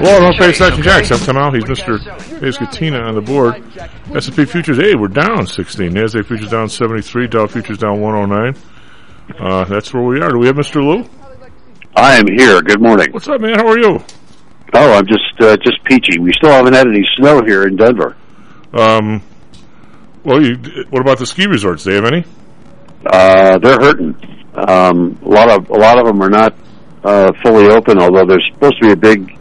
Well, don't pay Section Jack. Up to now, he's Mr. Escatina on the board. S&P futures, hey, we're down 16. NASDAQ futures down 73. Dow futures down 109. Uh, that's where we are. Do we have Mr. Lou? I am here. Good morning. What's up, man? How are you? Oh, I'm just uh, just peachy. We still haven't had any snow here in Denver. Um, well, you, what about the ski resorts? Do they have any? Uh, they're hurting. Um, a lot of a lot of them are not uh, fully open, although there's supposed to be a big.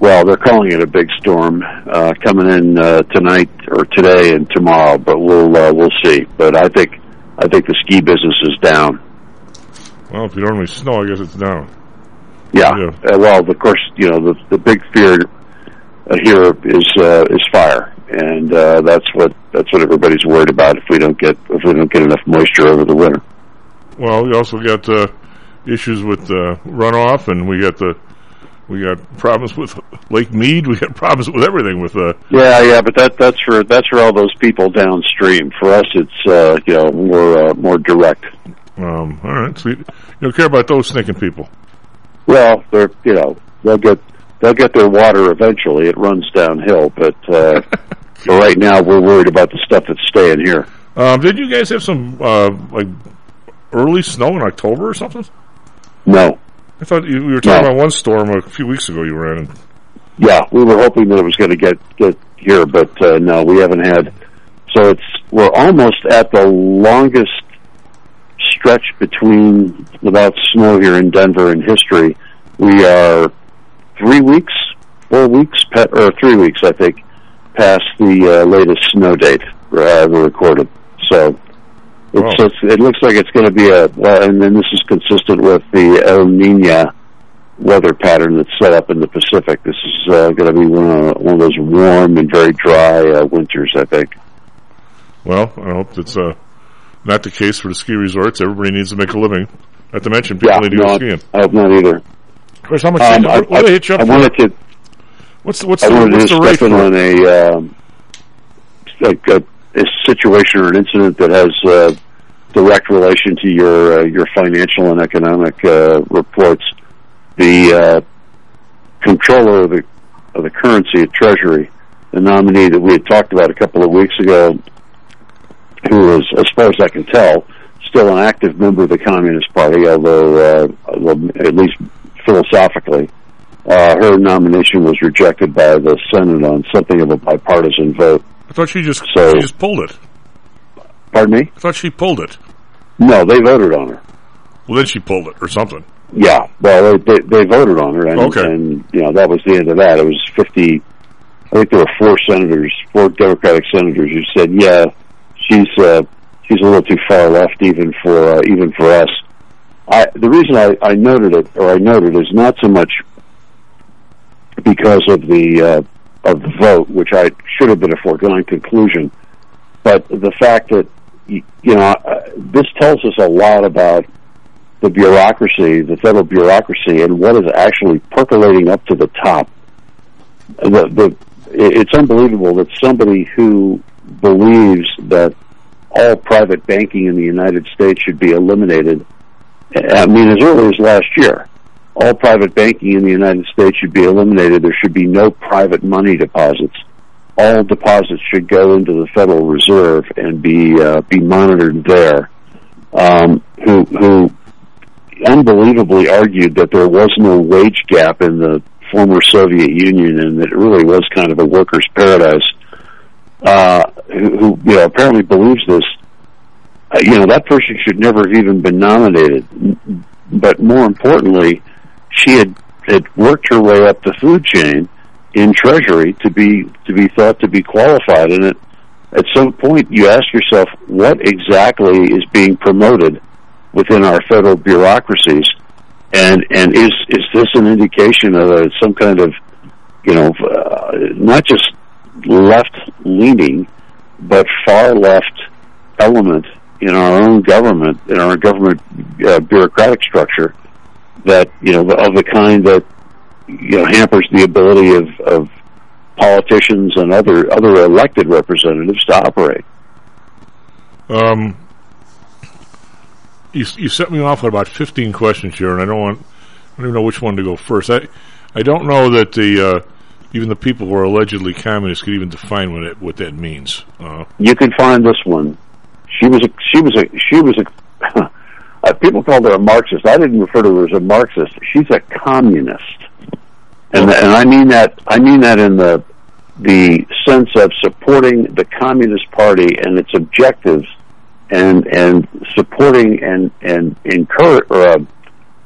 Well, they're calling it a big storm uh, coming in uh, tonight or today and tomorrow, but we'll uh, we'll see. But I think I think the ski business is down. Well, if you don't have snow, I guess it's down. Yeah. Yeah. Uh, well, of course, you know the the big fear uh, here is uh, is fire, and uh, that's what that's what everybody's worried about if we don't get if we don't get enough moisture over the winter. Well, we also got uh, issues with uh, runoff, and we got the we got problems with Lake Mead. We got problems with everything. With uh, Yeah, yeah, but that that's for that's for all those people downstream. For us, it's uh, you know more uh, more direct. um, all right, so you, you don't care about those stinking people. Well, they're you know they'll get they'll get their water eventually. It runs downhill, but uh, for right now, we're worried about the stuff that's staying here. Um, did you guys have some uh, like early snow in October or something? No, I thought you, we were talking No. about one storm a few weeks ago. You were in. yeah, we were hoping that it was going to get get here, but uh, no, we haven't had. So it's we're almost at the longest stretch between without snow here in Denver in history. We are three weeks, four weeks, or three weeks, I think, past the uh, latest snow date uh, ever recorded. So it's, Oh. it's it looks like it's going to be a well, and then this is consistent with the El Nina weather pattern that's set up in the Pacific. This is uh, going to be one of, one of those warm and very dry uh, winters, I think. Well, I hope it's uh, not the case for the ski resorts. Everybody needs to make a living. Not to mention people need to no, go skiing. I hope not either. Chris, how much? Um, what, I, what do they hit you up I for? wanted to What's the, what's I the, wanted what's to the rate step in on a, um, like a, a situation or an incident that has uh, direct relation to your uh, your financial and economic uh, reports. The uh, controller of the of the currency at Treasury, the nominee that we had talked about a couple of weeks ago, who is, as far as I can tell, still an active member of the Communist Party, although, uh, at least philosophically, uh, her nomination was rejected by the Senate on something of a bipartisan vote. I thought she just So- she just pulled it. Pardon me? I thought she pulled it. No, they voted on her. Well, then she pulled it or something. Yeah, well, they, they, they voted on her, and, Okay. and you know that was the end of that. It was fifty. I think there were four senators, four Democratic senators, who said, "Yeah, she's uh, she's a little too far left, even for uh, even for us." I, the reason I, I noted it, or I noted, is not so much because of the uh, of the vote, which I should have been a foregone conclusion, but the fact that you know uh, this tells us a lot about the bureaucracy, the federal bureaucracy, and what is actually percolating up to the top. The, the, it's unbelievable that somebody who believes that all private banking in the United States should be eliminated. I mean, as early as last year, all private banking in the United States should be eliminated. There should be no private money deposits. All deposits should go into the Federal Reserve and be uh, be monitored there. Um, who who unbelievably argued that there was no wage gap in the former Soviet Union and that it really was kind of a workers' paradise. Uh, who, who you know apparently believes this. Uh, you know that person should never have even been nominated. But more importantly, she had had worked her way up the food chain in Treasury to be to be thought to be qualified. And it, at some point, you ask yourself, what exactly is being promoted within our federal bureaucracies, and and is is this an indication of a, some kind of you know uh, not just left leaning, but far left element in our own government, in our government uh, bureaucratic structure, that you know of the kind that you know hampers the ability of, of politicians and other other elected representatives to operate. Um, you you set me off with about fifteen questions here, and I don't want I don't even know which one to go first. I I don't know that the uh, even the people who are allegedly communists could even define what it, what that means. Uh, You can find this one. She was a she was a she was a uh, people called her a Marxist. I didn't refer to her as a Marxist. She's a communist, and and I mean that I mean that in the the sense of supporting the Communist Party and its objectives, and and supporting and and encourage or uh,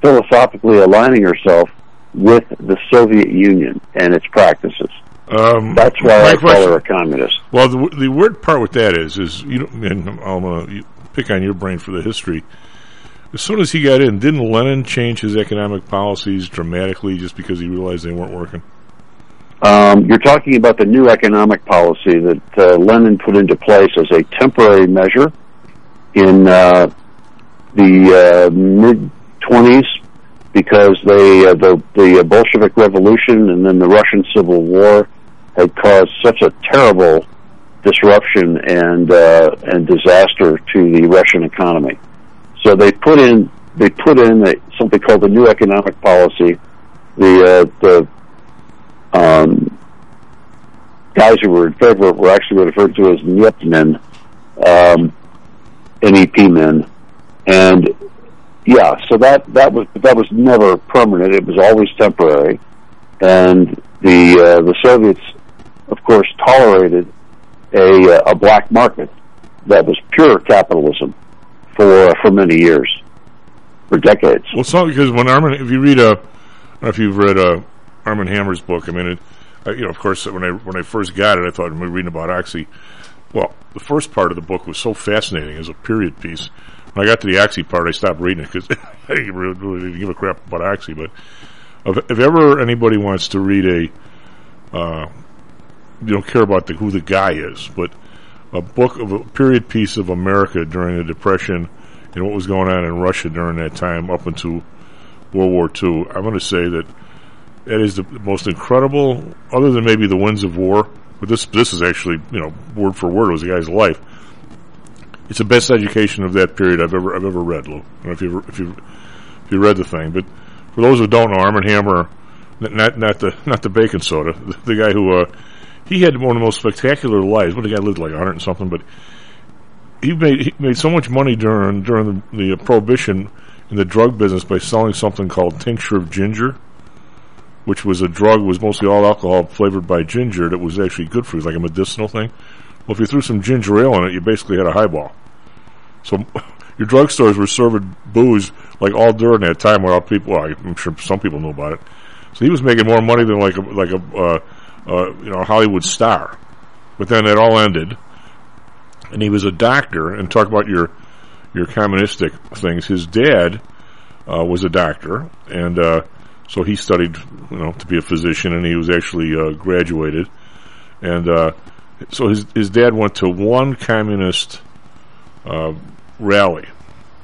philosophically aligning herself with the Soviet Union and its practices. um, That's why I call her a communist. Well, the the weird part with that is, is you know, and I'm gonna pick on your brain for the history. As soon as he got in, didn't Lenin change his economic policies dramatically just because he realized they weren't working? Um, you're talking about the new economic policy that uh, Lenin put into place as a temporary measure in uh, the uh, mid 20s because they uh, the the Bolshevik Revolution and then the Russian Civil War had caused such a terrible disruption and uh, and disaster to the Russian economy. So they put in they put in a, something called the new economic policy. The uh, the um, guys who were in favor were actually referred to as NEP men, um, NEP men, and yeah, so that that was that was never permanent. It was always temporary, and the uh, the Soviets, of course, tolerated a uh, a black market that was pure capitalism for for many years, for decades. Well, not because when Armand, if you read a, I don't know if you've read a Armand Hammer's book. I mean, it, uh, you know, of course, when I when I first got it, I thought we were reading about Oxy. Well, the first part of the book was so fascinating as a period piece. When I got to the Oxy part, I stopped reading it because I didn't really, really didn't give a crap about Oxy. But if, if ever anybody wants to read a, uh, you don't care about the, who the guy is, but a book of a period piece of America during the Depression and what was going on in Russia during that time up into World War II. I'm going to say that that is the most incredible, other than maybe the Winds of War. But this this is actually you know word for word it was the guy's life. It's the best education of that period I've ever I've ever read, Lou. I don't know if you if you if you read the thing, but for those who don't know, Armand Hammer, not not the not the bacon soda, the, the guy who uh, he had one of the most spectacular lives. What the guy lived like 100 and something, but he made he made so much money during during the, the prohibition in the drug business by selling something called tincture of ginger, which was a drug was mostly all alcohol flavored by ginger that was actually good for you, like a medicinal thing. Well, if you threw some ginger ale in it, you basically had a highball. So your drugstores were serving booze like all during that time where all people. Well, I'm sure some people knew about it. So he was making more money than like a, like a uh, uh, you know Hollywood star. But then it all ended, and he was a doctor. And talk about your your communistic things. His dad uh, was a doctor, and uh, so he studied, you know, to be a physician, and he was actually uh, graduated. And uh, so his his dad went to one communist uh, rally.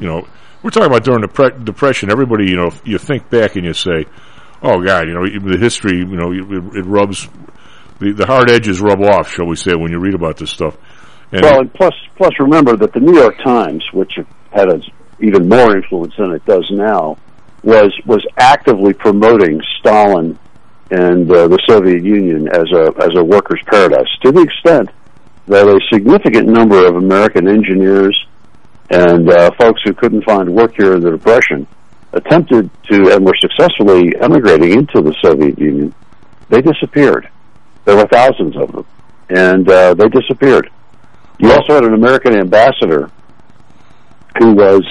You know, we're talking about during the pre- depression. Everybody, you know, you think back and you say, "Oh God," you know, the history. You know, it, it rubs the the hard edges rub off, shall we say, when you read about this stuff. And Well, and plus, plus remember that the New York Times, which had a, even more influence than it does now, was was actively promoting Stalin and uh, the Soviet Union as a as a workers' paradise to the extent that a significant number of American engineers and uh, folks who couldn't find work here in the Depression attempted to and were successfully emigrating into the Soviet Union. They disappeared. There were thousands of them, and uh, they disappeared. You also had an American ambassador who was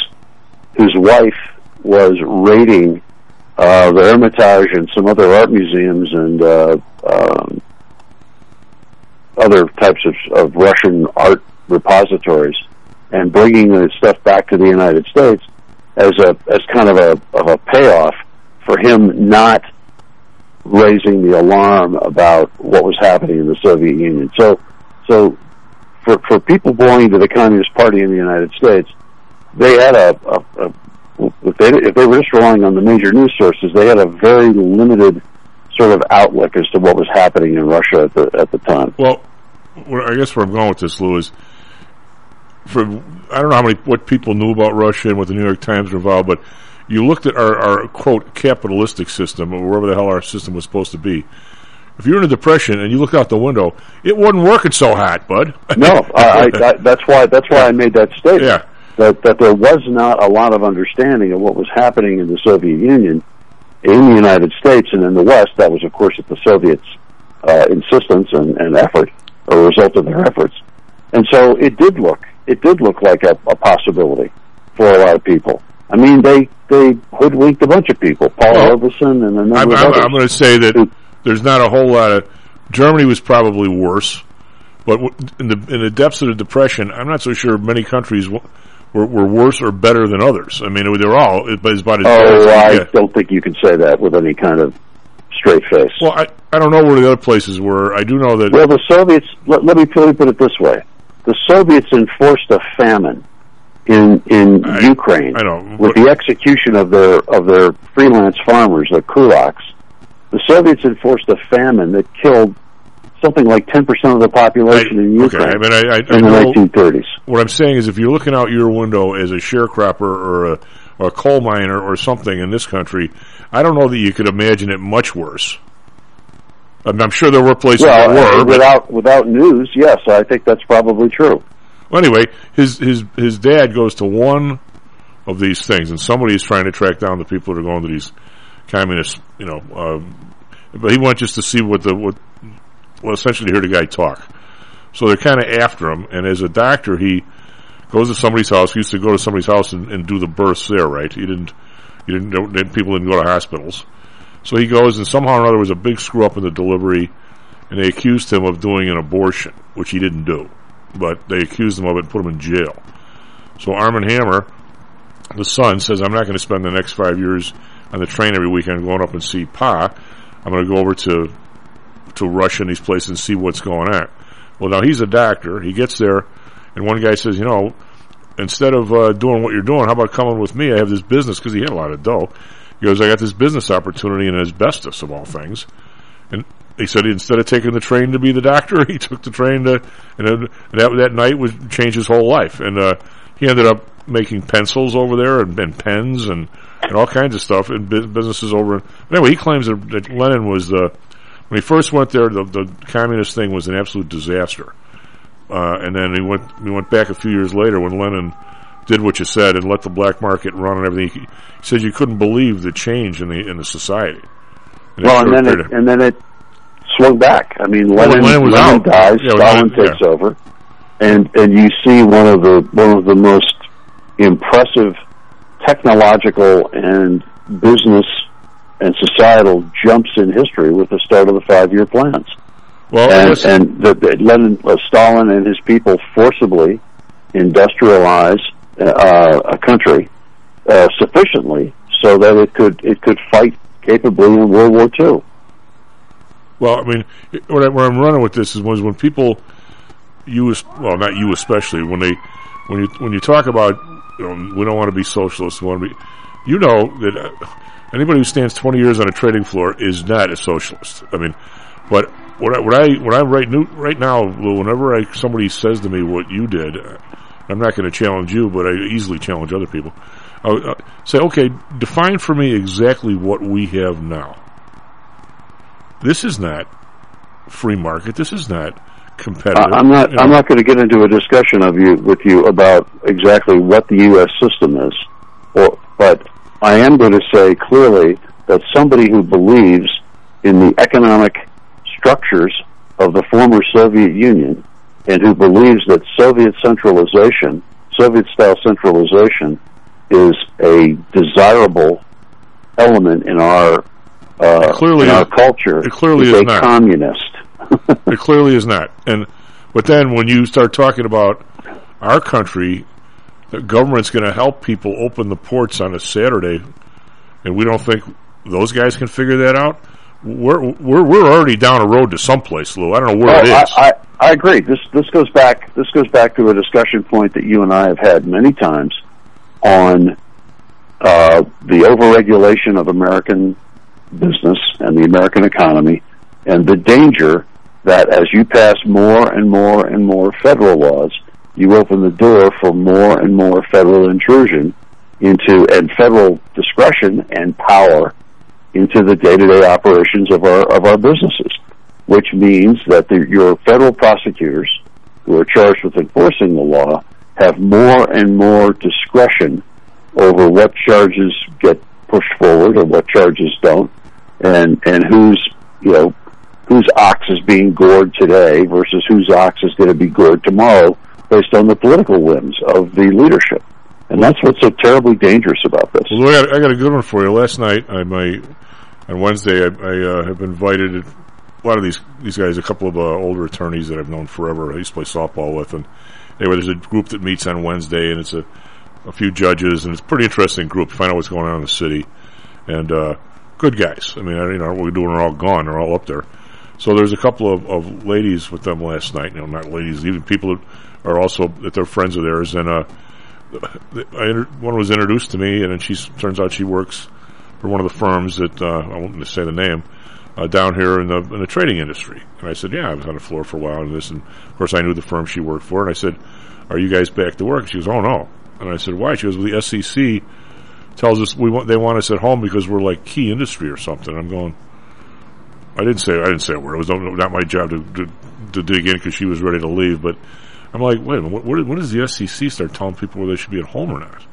whose wife was raiding uh, the Hermitage and some other art museums and uh, um, other types of, of Russian art repositories and bringing the stuff back to the United States as a as kind of a of a payoff for him not raising the alarm about what was happening in the Soviet Union. So so for for people belonging to the Communist Party in the United States, they had a, a, a if they if they were just relying on the major news sources, they had a very limited sort of outlook as to what was happening in Russia at the at the time. Well, I guess where I'm going with this, Lou, is for I don't know how many what people knew about Russia and what the New York Times were involved, but you looked at our, our quote capitalistic system or wherever the hell our system was supposed to be. If you're in a depression and you look out the window, it wasn't working so hot, bud. no, I, I, that's why that's why I made that statement. Yeah. That that there was not a lot of understanding of what was happening in the Soviet Union, in the United States, and in the West. That was, of course, at the Soviets' uh, insistence and, and effort, or a result of their efforts. And so it did look it did look like a, a possibility for a lot of people. I mean, they they hoodwinked a bunch of people, Paul Well, Robeson and a number I'm, of I'm, others. I'm going to say that there's not a whole lot of. Germany was probably worse, but in the in the depths of the depression, I'm not so sure many countries were, were worse or better than others. I mean, they were all it was about as oh, I get. don't think you can say that with any kind of straight face. Well, I I don't know where the other places were. I do know that. Well, the Soviets. Let, let me let me put it this way: the Soviets enforced a famine in in I- Ukraine I with the execution of their of their freelance farmers, the kulaks. The Soviets enforced a famine that killed something like ten percent of the I, population in okay, Ukraine I mean, I, I, I in the 1930s. what I'm saying is, if you're looking out your window as a sharecropper or a, or a coal miner or something in this country, I don't know that you could imagine it much worse. I mean, I'm sure there were places Well, that were, without without news, yes, I think that's probably true. Well, anyway, his his his dad goes to one of these things, and somebody is trying to track down the people that are going to these communist, you know. Um, but he went just to see what the what, well, essentially hear the guy talk. So they're kind of after him, and as a doctor, he goes to somebody's house. He used to go to somebody's house and, and do the births there, right? He didn't. He didn't. didn't- People didn't go to hospitals. So he goes, and somehow or another was a big screw up in the delivery, and they accused him of doing an abortion, which he didn't do but they accused him of it and put him in jail. So Armand Hammer, the son, says, I'm not going to spend the next five years on the train every weekend going up and see Pa. I'm going to go over to to Russia and these places and see what's going on. Well, now he's a doctor. He gets there, and one guy says, you know, instead of uh, doing what you're doing, how about coming with me? I have this business because he had a lot of dough. He goes, I got this business opportunity in asbestos of all things. And he said instead of taking the train to be the doctor, he took the train to, and, then, that that night was changed his whole life. And uh, he ended up making pencils over there and, and pens and, and all kinds of stuff and businesses over. Anyway, he claims that, that Lenin was the when he first went there, the, the communist thing was an absolute disaster. Uh, and then he went he went back a few years later when Lenin did what you said and let the black market run and everything. He, he said you couldn't believe the change in the in the society. In a Well, and then it and then it swung back. I mean, Well, Lenin, Lenin was dies, Yeah, Stalin Lenin- takes over, and and you see one of the one of the most impressive technological and business and societal jumps in history with the start of the five year plans. well, and listen, and the, the Lenin, uh, Stalin and his people forcibly industrialize uh, a country uh, sufficiently so that it could it could fight capably in World War II. Well, I mean, what, I, where I'm running with this is was when people, you, well, not you especially, when they, when you when you talk about, you know, we don't want to be socialists, we want to be, you know that uh, anybody who stands 20 years on a trading floor is not a socialist. I mean, but what I, what I what I right new, right now, whenever I, somebody says to me what you did, uh, I'm not going to challenge you, but I easily challenge other people. I uh, say, okay, define for me exactly what we have now. This is not free market. This is not competitive. I'm not. You know. I'm not going to get into a discussion of you with you about exactly what the U.S. system is, or but I am going to say clearly that somebody who believes in the economic structures of the former Soviet Union and who believes that Soviet centralization, Soviet-style centralization, is a desirable element in our uh, clearly in our culture. it clearly is is a not. communist. It clearly is not. And but then when you start talking about our country, the government's going to help people open the ports on a Saturday, and we don't think those guys can figure that out. We're we're we're already down a road to someplace, Lou. I don't know where it Well, is. I, I, I agree. This this goes back this goes back to a discussion point that you and I have had many times on uh, the overregulation of American business and the American economy, and the danger that as you pass more and more and more federal laws, you open the door for more and more federal intrusion into and federal discretion and power into the day-to-day operations of our of our businesses, which means that the, your federal prosecutors who are charged with enforcing the law have more and more discretion over what charges get pushed forward and what charges don't, and and who's you know whose ox is being gored today versus whose ox is going to be gored tomorrow based on the political whims of the leadership. And that's what's so terribly dangerous about this. Well, I got, I got a good one for you. Last night, I my on Wednesday, I, I uh, have invited a lot of these these guys, a couple of uh, older attorneys that I've known forever. I used to play softball with, and anyway, there's a group that meets on Wednesday, and it's a a few judges, and it's a pretty interesting group find out what's going on in the city. And uh, good guys. I mean, you know, what we're doing are all gone. They're all up there. So there's a couple of, of ladies with them last night. You know, not ladies, even people that are also that they're friends of theirs. And uh, I, one was introduced to me, and then she turns out she works for one of the firms that uh, I won't say the name uh, down here in the in the trading industry. And I said, yeah, I was on the floor for a while, and this, and of course I knew the firm she worked for. And I said, are you guys back to work? She goes, oh no. And I said, why? She goes, well, the SEC tells us we want they want us at home because we're like key industry or something. I'm going. I didn't say I didn't say a word. It was not my job to to, to dig in because she was ready to leave. But I'm like, wait, a what, what does the SEC start telling people where they should be at home or not?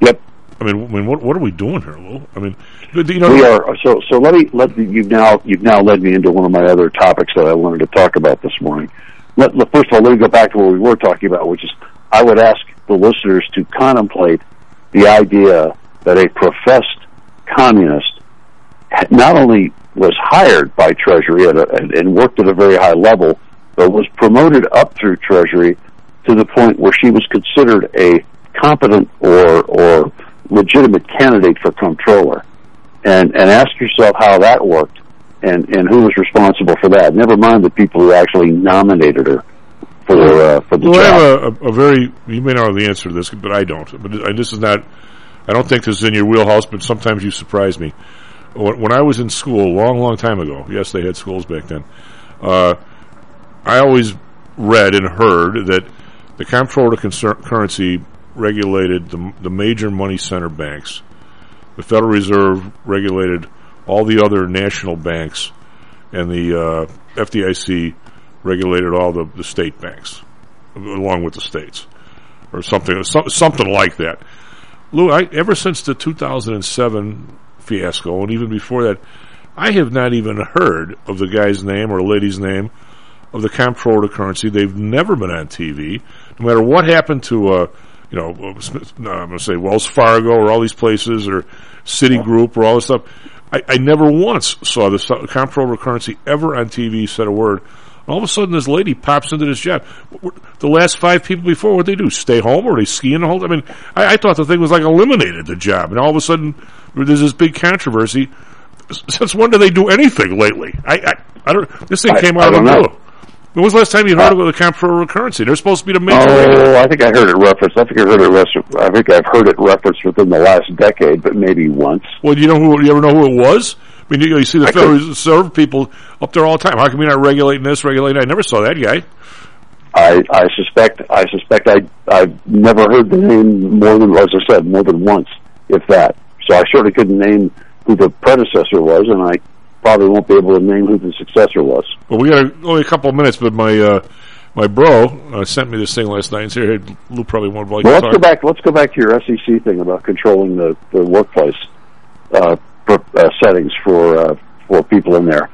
Yep. I mean, I mean, what what are we doing here, Lou? I mean, you know, we are. So so let me let you've now you've now led me into one of my other topics that I wanted to talk about this morning. Let, let, first of all, let me go back to what we were talking about, which is I would ask the listeners to contemplate the idea that a professed communist not only was hired by Treasury a, and worked at a very high level, but was promoted up through Treasury to the point where she was considered a competent or or legitimate candidate for comptroller. And and ask yourself how that worked and and who was responsible for that. Never mind the people who actually nominated her for uh, for the well, job. I have a, a, very you may not know the answer to this, but I don't. But this is not. I don't think this is in your wheelhouse, but sometimes you surprise me. When I was in school, a long, long time ago, yes, they had schools back then. Uh, I always read and heard that the comptroller of currency regulated the, the major money center banks. The Federal Reserve regulated all the other national banks, and the uh, FDIC regulated all the, the state banks, along with the states, or something, something like that. Lou, I, ever since the 2007 fiasco, and even before that, I have not even heard of the guy's name or lady's name of the comptroller of currency. They've never been on TV. No matter what happened to, uh, you know, uh, I'm going to say Wells Fargo or all these places or Citigroup or all this stuff. I, I never once saw the comptroller of currency ever on TV said a word all of a sudden, this lady pops into this job. The last five people before, what they do? Stay home or they ski in the whole? I mean, I, I thought the thing was like eliminated the job, and all of a sudden, there's this big controversy. Since when do they do anything lately? I, I, I don't. This thing I, came out of the blue. When was the last time you heard uh, of the comptroller currency? They're supposed to be the major. Oh, I think I heard it referenced. I think I heard it referenced. I think I've heard it referenced within the last decade, but maybe once. Well, you know who? You ever know who it was? I mean, you, you see the I Federal could, Reserve people up there all the time. How come you're not regulating this, regulating? I never saw that guy. I, I suspect. I suspect. I I've never heard the name more than, as I said, more than once, if that. So I certainly couldn't name who the predecessor was, and I probably won't be able to name who the successor was. Well, we got a, only a couple of minutes, but my uh, my bro uh, sent me this thing last night and said, "Hey, Lou probably won't like." Well, let's talk. go back. Let's go back to your SEC thing about controlling the the workplace. Uh, uh, settings for uh, for people in there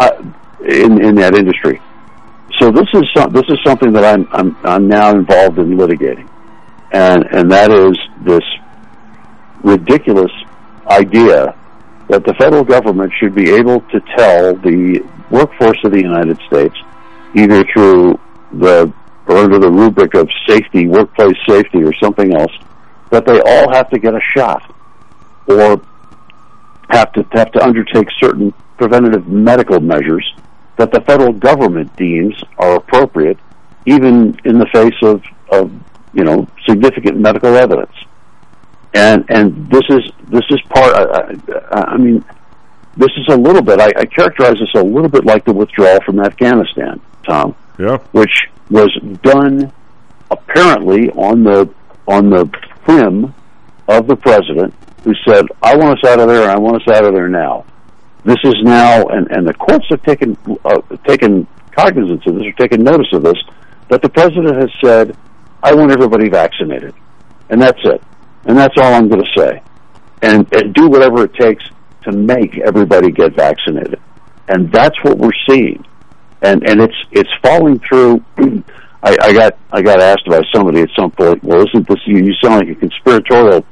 uh, in in that industry. So this is some, this is something that I'm, I'm I'm now involved in litigating, and and that is this ridiculous idea that the federal government should be able to tell the workforce of the United States, either through the or under the rubric of safety, workplace safety, or something else, that they all have to get a shot, or have to have to undertake certain preventative medical measures that the federal government deems are appropriate, even in the face of, of you know significant medical evidence. And and this is this is part. I, I, I mean, this is a little bit. I, I characterize this a little bit like the withdrawal from Afghanistan, Tom. Yeah. Which was done apparently on the on the whim of the president who said, I want us out of there and I want us out of there now. This is now, and, and the courts have taken, uh, taken cognizance of this or taken notice of this, that the president has said, I want everybody vaccinated. And that's it. And that's all I'm going to say. And, and do whatever it takes to make everybody get vaccinated. And that's what we're seeing. And, and it's, it's falling through. I, I got, I got asked by somebody at some point, well, isn't this, you, you sound like a conspiratorial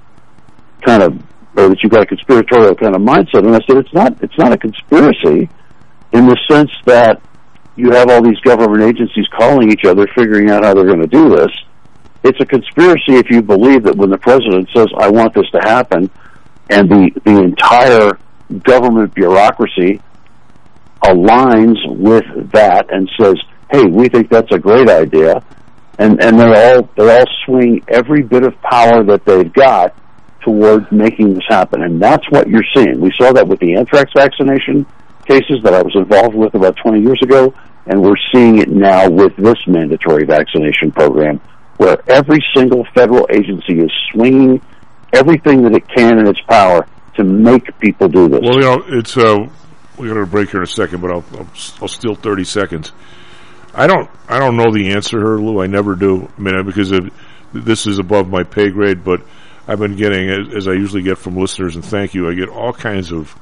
kind of, or that you've got a conspiratorial kind of mindset. And I said, it's not, it's not a conspiracy in the sense that you have all these government agencies calling each other, figuring out how they're going to do this. It's a conspiracy if you believe that when the president says, I want this to happen, and the, the entire government bureaucracy aligns with that and says, hey, we think that's a great idea, and, and they all, they all swing every bit of power that they've got toward making this happen. And that's what you're seeing. We saw that with the anthrax vaccination cases that I was involved with about 20 years ago, and we're seeing it now with this mandatory vaccination program, where every single federal agency is swinging everything that it can in its power to make people do this. Well, you know, it's uh, we got a break here in a second, but I'll, I'll, I'll steal 30 seconds. I don't I don't know the answer here, Lou. I never do. I mean, because it, this is above my pay grade, but I've been getting, as, as I usually get from listeners, and thank you, I get all kinds of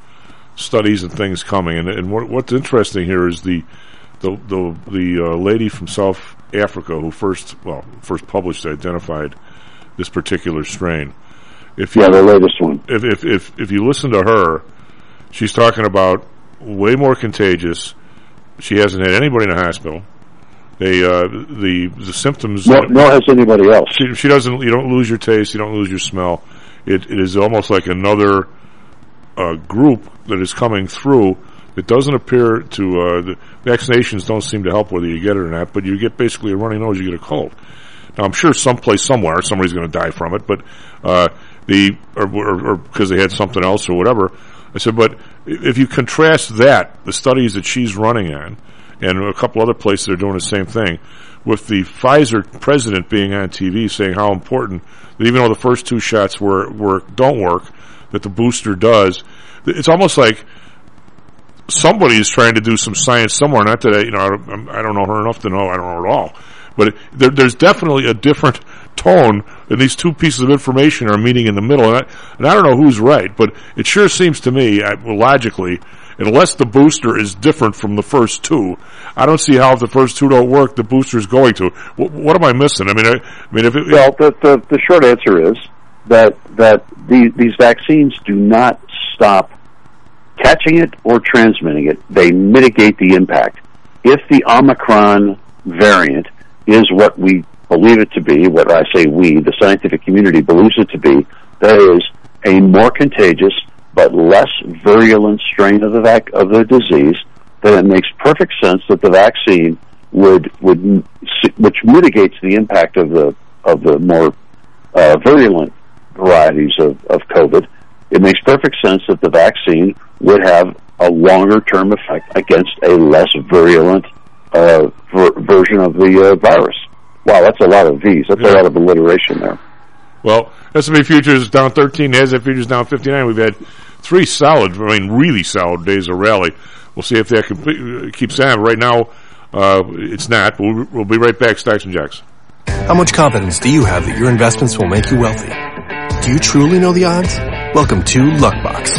studies and things coming. And, and what, what's interesting here is the the the, the uh, lady from South Africa who first well first published identified this particular strain. If you, yeah, the latest one. If, if if if you listen to her, she's talking about way more contagious. She hasn't had anybody in the hospital. They uh, the the symptoms. No, nor has anybody else. She, she doesn't. You don't lose your taste. You don't lose your smell. It, it is almost like another uh, group that is coming through that doesn't appear to. Uh, the vaccinations don't seem to help whether you get it or not. But you get basically a runny nose. You get a cold. Now I'm sure someplace somewhere somebody's going to die from it. But uh, the or because they had something else or whatever. I said, but if you contrast that, the studies that she's running on and a couple other places that are doing the same thing. With the Pfizer president being on TV saying how important that even though the first two shots were don't work, that the booster does. It's almost like somebody is trying to do some science somewhere. Not that I, you know I, I don't know her enough to know I don't know at all, but it, there, there's definitely a different tone, and these two pieces of information are meeting in the middle. And I, and I don't know who's right, but it sure seems to me, I, logically, unless the booster is different from the first two, I don't see how if the first two don't work, the booster is going to. What, what am I missing? I mean, I, I mean, if it, well, the, the the short answer is that that the, these vaccines do not stop catching it or transmitting it. They mitigate the impact. If the Omicron variant is what we believe it to be, what I say we, the scientific community believes it to be, that is a more contagious but less virulent strain of the vac- of the disease, then it makes perfect sense that the vaccine would would which mitigates the impact of the of the more uh, virulent varieties of, of COVID. It makes perfect sense that the vaccine would have a longer term effect against a less virulent uh, ver- version of the uh, virus. Wow, that's a lot of V's. That's yeah. a lot of alliteration there. Well, S&P futures down 13, NASDAQ futures down 59. We've had three solid, I mean, really solid days of rally. We'll see if that can, keeps on. Right now, uh, it's not. We'll, we'll be right back, Stocks and Jocks. How much confidence do you have that your investments will make you wealthy? Do you truly know the odds? Welcome to Luckbox,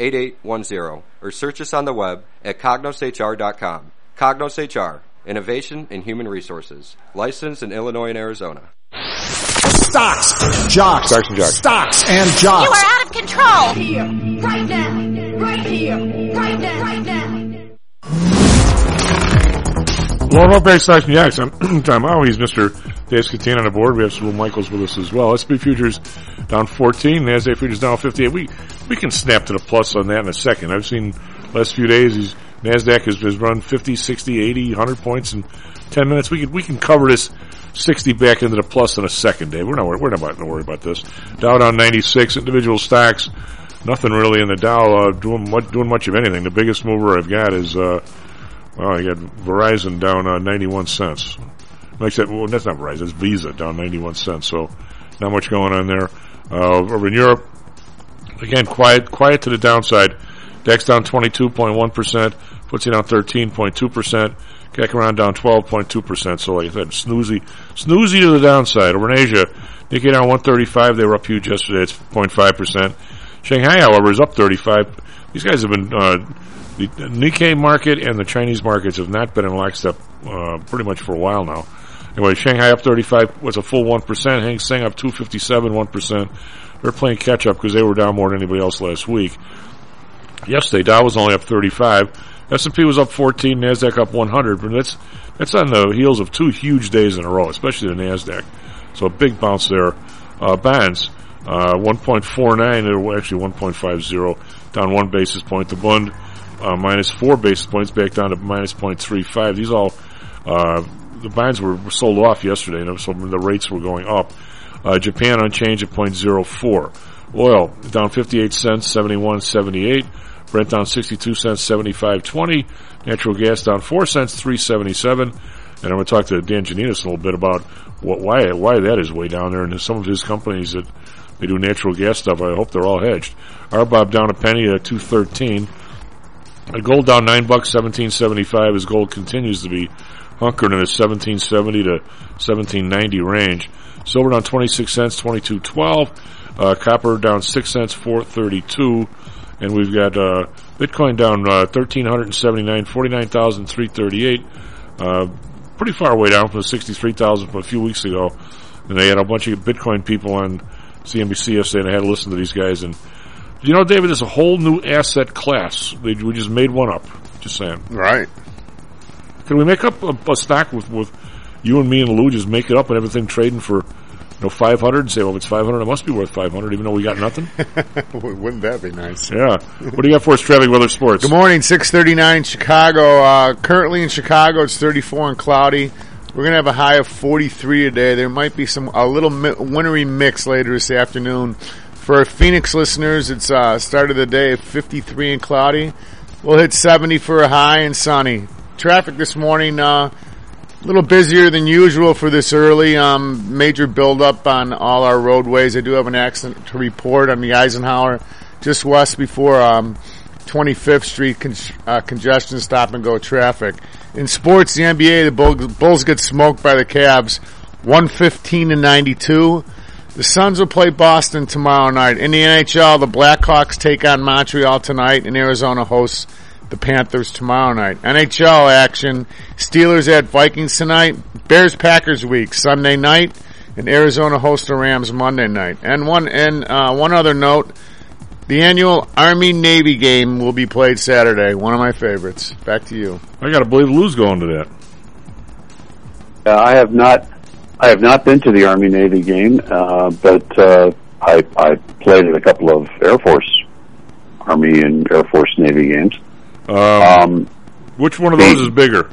8810 or search us on the web at cognoshr.com. Cognos HR, Innovation in Human Resources, licensed in Illinois and Arizona. Stocks, jocks, Stocks and jocks. stocks and You are out of control. here, right now, right here, right now, right now. Well, welcome back to Stocks and Jocks. I'm Tom Howell. He's Mr. Dave Scatine on the board. We have Sewell Michaels with us as well. SP futures down 14. NASDAQ futures down 58. We, we can snap to the plus on that in a second. I've seen last few days, he's, NASDAQ has, has run 50, 60, 80, 100 points in 10 minutes. We can, we can cover this 60 back into the plus in a second, Dave. We're not, we're not going to worry about this. Dow down 96. Individual stocks, nothing really in the Dow, uh, doing much, doing much of anything. The biggest mover I've got is, uh, well, you got Verizon down uh, 91 cents. Like that, well, that's not Verizon, it's Visa down 91 cents. So not much going on there. Uh, over in Europe, again, quiet, quiet to the downside. DAX down 22.1%, FTSE down 13.2%, CAC around down 12.2%. So like I said, snoozy, snoozy to the downside. Over in Asia, Nikkei down 135. They were up huge yesterday. It's 0.5%. Shanghai, however, is up 35. These guys have been, uh, the Nikkei market and the Chinese markets have not been in lockstep, uh, pretty much for a while now. Anyway, Shanghai up 35 was a full 1%. Hang Seng up 257, 1%. They're playing catch up because they were down more than anybody else last week. Yesterday, Dow was only up 35. S&P was up 14, Nasdaq up 100, but that's that's on the heels of two huge days in a row, especially the Nasdaq. So a big bounce there. Uh, bonds uh, 1.49, or actually 1.50, down one basis point. The Bund uh, minus four basis points, back down to minus 0.35. These all uh, the bonds were, sold off yesterday, so the rates were going up. Uh, Japan unchanged at 0.04. Oil down 58 cents, 71.78. Brent down 62 cents, 75.20. Natural gas down 4 cents, 377. And I'm going to talk to Dan Janinas a little bit about what, why, why that is way down there and some of his companies that they do natural gas stuff. I hope they're all hedged. RBOB down a penny at 213. Uh, gold down 9 bucks, 1775 as gold continues to be hunkered in a 1770 to 1790 range. Silver down 26 cents, 22.12. Uh, copper down 6 cents, 432. And we've got, uh, Bitcoin down, uh, 1379, 49,338. Uh, pretty far away down from the 63,000 from a few weeks ago. And they had a bunch of Bitcoin people on CNBC yesterday and I had to listen to these guys and, you know, David, there's a whole new asset class. They, we just made one up. Just saying. Right. Can we make up a, a stock with, with you and me and Lou just make it up and everything trading for No 500 and say, well, if it's 500, it must be worth 500, even though we got nothing. Wouldn't that be nice? yeah. What do you got for us, traffic, weather, sports? Good morning, 639 Chicago. Uh, currently in Chicago, it's 34 and cloudy. We're going to have a high of 43 today. There might be some a little mi- wintry mix later this afternoon. For our Phoenix listeners, it's uh, start of the day 53 and cloudy. We'll hit 70 for a high and sunny. Traffic this morning, uh, a little busier than usual for this early. Um, major buildup on all our roadways. I do have an accident to report on the Eisenhower, just west before um, 25th Street con- uh, congestion stop and go traffic. In sports, the NBA, the Bulls, Bulls get smoked by the Cavs, 115 to 92. The Suns will play Boston tomorrow night. In the NHL, the Blackhawks take on Montreal tonight, and Arizona hosts the Panthers tomorrow night. NHL action: Steelers at Vikings tonight. Bears Packers week Sunday night, and Arizona hosts the Rams Monday night. And one and uh, one other note: the annual Army Navy game will be played Saturday. One of my favorites. Back to you. I got to believe Lou's going to that. Uh, I have not, I have not been to the Army Navy game, uh, but uh, I, I played at a couple of Air Force, Army and Air Force Navy games. Um, Um, which one of those is bigger?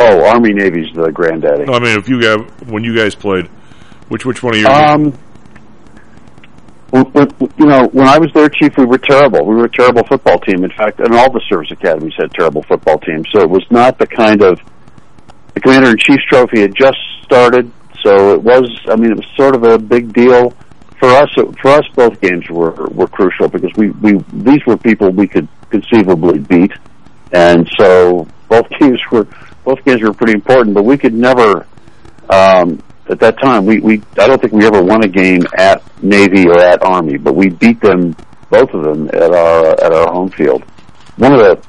oh, Army Navy's the granddaddy. No, I mean, if you guys, when you guys played, which which one of your Um, you know, when I was their chief, we were terrible. We were a terrible football team. In fact, and all the service academies had terrible football teams. So it was not the kind of the commander in chief's trophy had just started. So it was. I mean, it was sort of a big deal for us. For us, both games were were crucial because we we these were people we could conceivably beat, and so both games were both games were pretty important. But we could never. Um, at that time, we, we I don't think we ever won a game at Navy or at Army, but we beat them both of them at our at our home field. One of the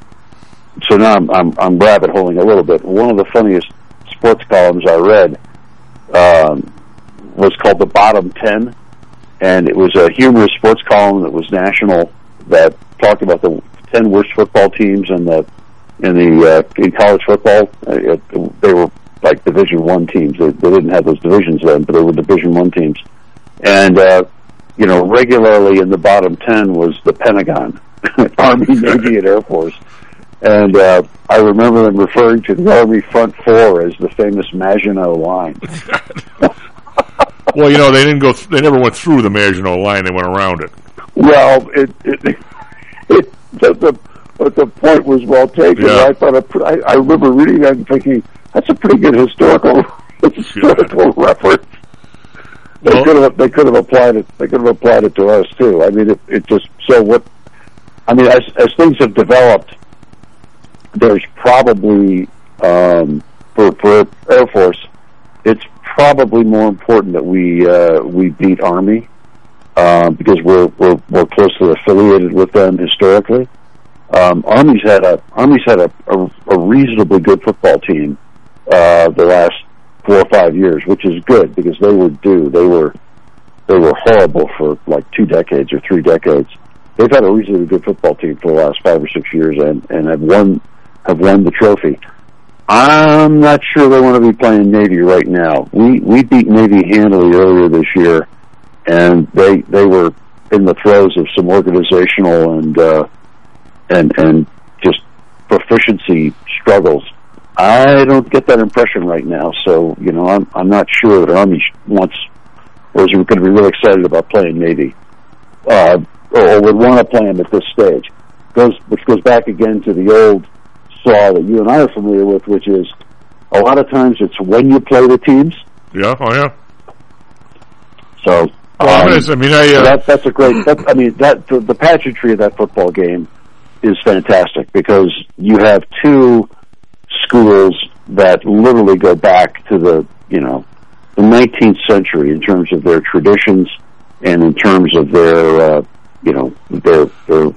so now I'm I'm, I'm rabbit holing a little bit. One of the funniest sports columns I read um, was called the Bottom Ten, and it was a humorous sports column that was national that talked about the ten worst football teams in the in the uh, in college football. Uh, it, they were like Division One teams. They, they didn't have those divisions then, but they were Division One teams. And uh, you know, regularly in the bottom ten was the Pentagon, Army, Navy, and Air Force. And uh, I remember them referring to the Army front four as the famous Maginot Line. Well, you know, they didn't go. Th- they never went through the Maginot Line. They went around it. Well, it, it, it the, the but the point was well taken. Yeah. I thought a pr- I, I remember reading that and thinking that's a pretty good historical historical reference. They Well- could have they could have applied it. They could have applied it to us too. I mean, it, it just so what. I mean, as as things have developed, there's probably um, for for Air Force, probably more important that we uh, we beat Army uh, because we're we're we're closely affiliated with them historically. Um, Army's had a Army's had a, a, a reasonably good football team uh, the last four or five years, which is good because they were due. They were they were horrible for like two decades or three decades. They've had a reasonably good football team for the last five or six years and, and have won have won the trophy. I'm not sure they want to be playing Navy right now. We we beat Navy handily earlier this year, and they they were in the throes of some organizational and uh, and and just proficiency struggles. I don't get that impression right now. So you know, I'm I'm not sure that Army wants or is going to be really excited about playing Navy, uh, or would want to play them at this stage. Goes which goes back again to the old saw that you and I are familiar with, which is a lot of times it's when you play the teams. Yeah. Oh yeah. So Well, um. I mean, I. Uh, that, that's a great. That, I mean, that the, the pageantry of that football game is fantastic because you have two schools that literally go back to the you know the 19th century in terms of their traditions and in terms of their uh, you know their their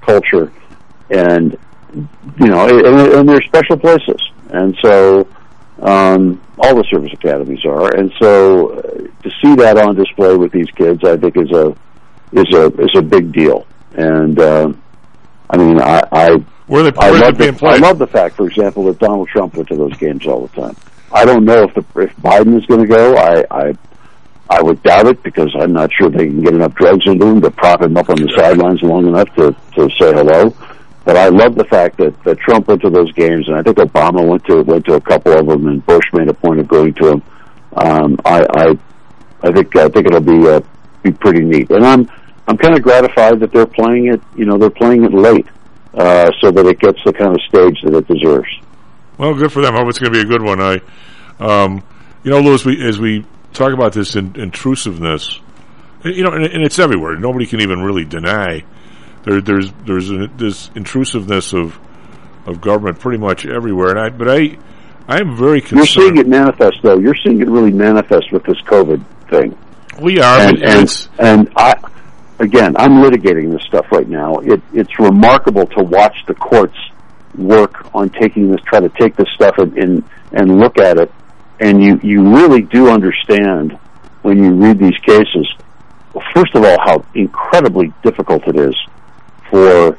culture and you know and, and they're special places and so um, all the service academies are and so uh, to see that on display with these kids I think is a is a is a big deal and uh, I mean I, I where they, I love, the, I love the fact, for example, that Donald Trump went to those games all the time. I don't know if the if Biden is going to go. I, I I would doubt it because I'm not sure they can get enough drugs into him to prop him up on the sidelines long enough to, to say hello. But I love the fact that, that Trump went to those games, and I think Obama went to went to a couple of them, and Bush made a point of going to them. Um, I, I I think I think it'll be uh, be pretty neat, and I'm I'm kind of gratified that they're playing it. You know, they're playing it late, uh, so that it gets the kind of stage that it deserves. Well, good for them. I hope it's going to be a good one. I, um, you know, Louis, we, as we talk about this in, intrusiveness, you know, and, and it's everywhere. Nobody can even really deny there, there's there's a, this intrusiveness of of government pretty much everywhere. And I, but I, I am very concerned. You're seeing it manifest, though. You're seeing it really manifest with this COVID thing. We are, and, and, and I, again, I'm litigating this stuff right now. It, it's remarkable to watch the courts work on taking this, try to take this stuff and, and, and look at it. And you, you really do understand when you read these cases, well, first of all, how incredibly difficult it is for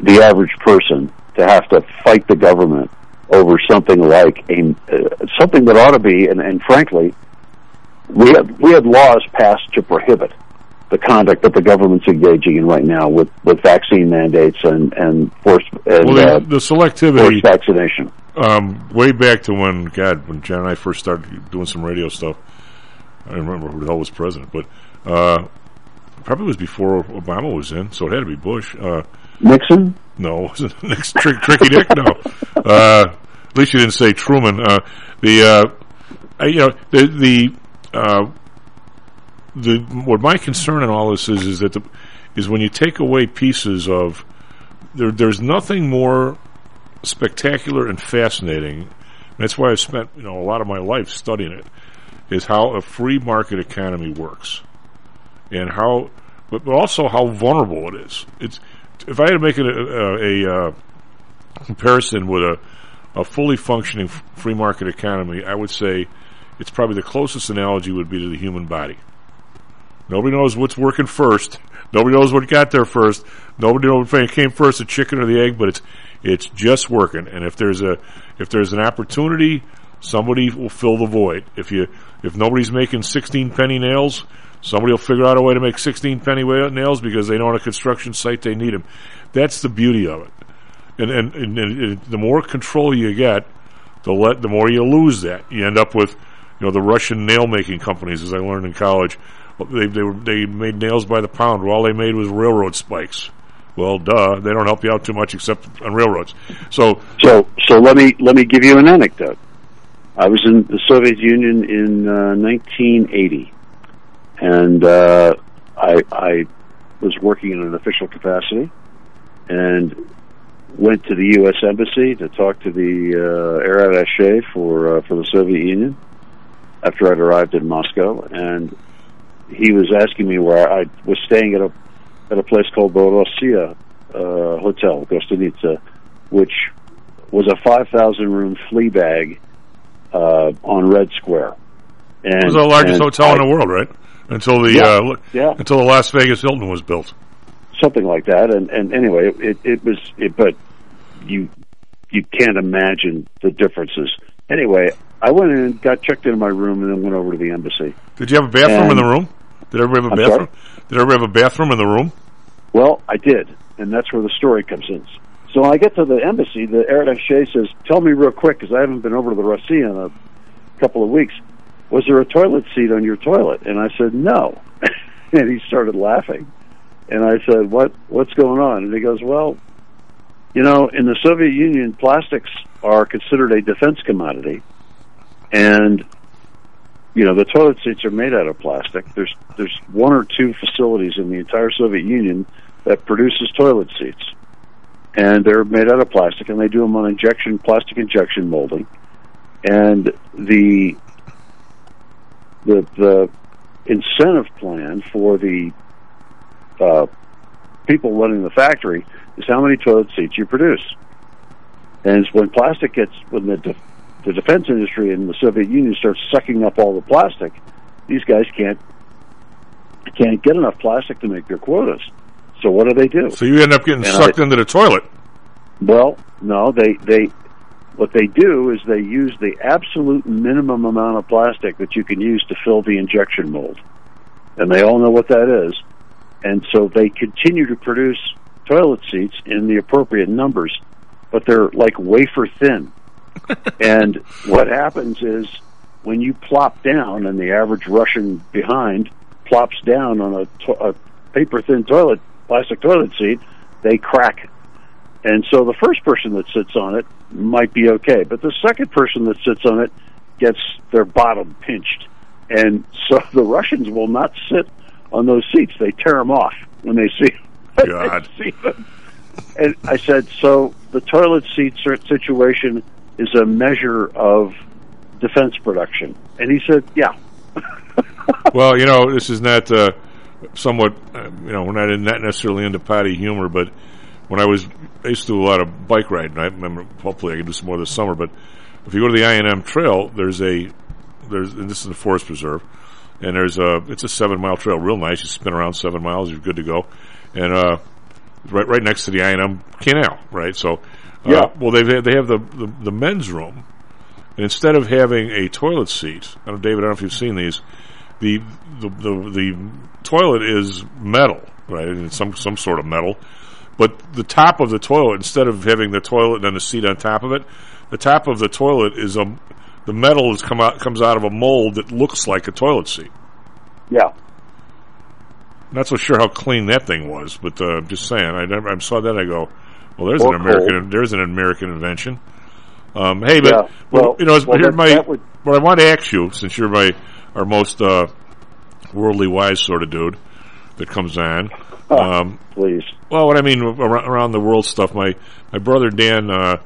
the average person to have to fight the government over something like a uh, something that ought to be, and, and frankly, we had we had laws passed to prohibit the conduct that the government's engaging in right now with, with vaccine mandates and and forced and, well, the, uh, the selectivity. forced vaccination. Um, way back to when God, when John and I first started doing some radio stuff. I don't remember who the hell was president, but uh, probably was before Obama was in, so it had to be Bush. Uh, Nixon, no, next trick, tricky Dick. No, uh, at least you didn't say Truman. Uh, the uh, you know the the uh, the what my concern in all this is is that the, is when you take away pieces of there. There's nothing more spectacular and fascinating. And that's why I've spent you know a lot of my life studying it. Is how a free market economy works, and how, but, but also how vulnerable it is. It's if I had to make a, a, a comparison with a, a fully functioning free market economy, I would say it's probably the closest analogy would be to the human body. Nobody knows what's working first. Nobody knows what got there first. Nobody knows what came first, the chicken or the egg. But it's it's just working. And if there's a if there's an opportunity, somebody will fill the void. If you if nobody's making 16 penny nails, somebody will figure out a way to make 16 penny nails because they know on a construction site they need them. That's the beauty of it. And and, and, and the more control you get, the let the more you lose that. You end up with you know the Russian nail making companies, as I learned in college. They they were, they made nails by the pound. All they made was railroad spikes. Well, duh, they don't help you out too much except on railroads. So So, so let me let me give you an anecdote. I was in the Soviet Union in uh, 1980, and uh, I, I was working in an official capacity, and went to the U.S. embassy to talk to the uh, air attaché for uh, for the Soviet Union after I'd arrived in Moscow, and he was asking me where I was staying at a at a place called the Rossiya uh, Hotel, Gostinitsa, which was a 5,000 room flea bag uh, on Red Square. And, it was the largest hotel I- in the world, right? Until the Yeah, uh, yeah. until the Las Vegas Hilton was built. something like that. And, and anyway, it, it was, it, but you, you can't imagine the differences. Anyway, I went in and got checked into my room and then went over to the embassy. Did you have a bathroom in the room? Did everybody have a I'm bathroom? Did everybody have a bathroom in the room? Well, I did, and that's where the story comes in. So when I get to the embassy, the air attaché says, "Tell me real quick, because I haven't been over to the Rossiya in a couple of weeks. Was there a toilet seat on your toilet?" And I said, "No," and he started laughing. And I said, "What? What's going on?" And he goes, "Well, you know, in the Soviet Union, plastics are considered a defense commodity, and you know the toilet seats are made out of plastic. There's there's one or two facilities in the entire Soviet Union that produces toilet seats, and they're made out of plastic, and they do them on injection plastic injection molding, and the the the incentive plan for the uh, people running the factory is how many toilet seats you produce. And it's when plastic gets when the de- the defense industry in the Soviet Union starts sucking up all the plastic, these guys can't can't get enough plastic to make their quotas. So what do they do? So you end up getting And sucked I- into the toilet. Well, no, they they what they do is they use the absolute minimum amount of plastic that you can use to fill the injection mold. And they all know what that is. And so they continue to produce toilet seats in the appropriate numbers, but they're like wafer thin. and what happens is when you plop down and the average Russian behind plops down on a, to- a paper thin toilet, plastic toilet seat, they crack. And so the first person that sits on it might be okay, but the second person that sits on it gets their bottom pinched. And so the Russians will not sit on those seats. They tear them off when they see, when they God. see them. And I said, so the toilet seat situation is a measure of defense production. And he said, yeah. well, you know, this is not uh, somewhat, uh, you know, we're not, in, not necessarily into potty humor, but when I was, I used to do a lot of bike riding. I remember, hopefully I can do some more this summer, but if you go to the I&M Trail, there's a, there's, and this is the forest preserve, and there's a, it's a seven mile trail, real nice. You spin around seven miles, you're good to go. And, uh, right, right next to the I&M Canal, right? So, uh, Yeah. well, they they have the, the, the men's room, and instead of having a toilet seat, I don't, David, I don't know if you've seen these, the the the, the toilet is metal, right? It's some some sort of metal, but the top of the toilet, instead of having the toilet and then the seat on top of it, the top of the toilet is a the metal is come out comes out of a mold that looks like a toilet seat. Yeah. Not so sure how clean that thing was, but uh, I'm just saying. I, never, I saw that. I go, well, there's Or an American. cold. There's an American invention. Um, hey, but Yeah, well, you know, well, here's my. would- what I want to ask you, since you're my our most uh, worldly wise sort of dude that comes on. Um, Please. well, what I mean around, around the world stuff. My my brother Dan, uh,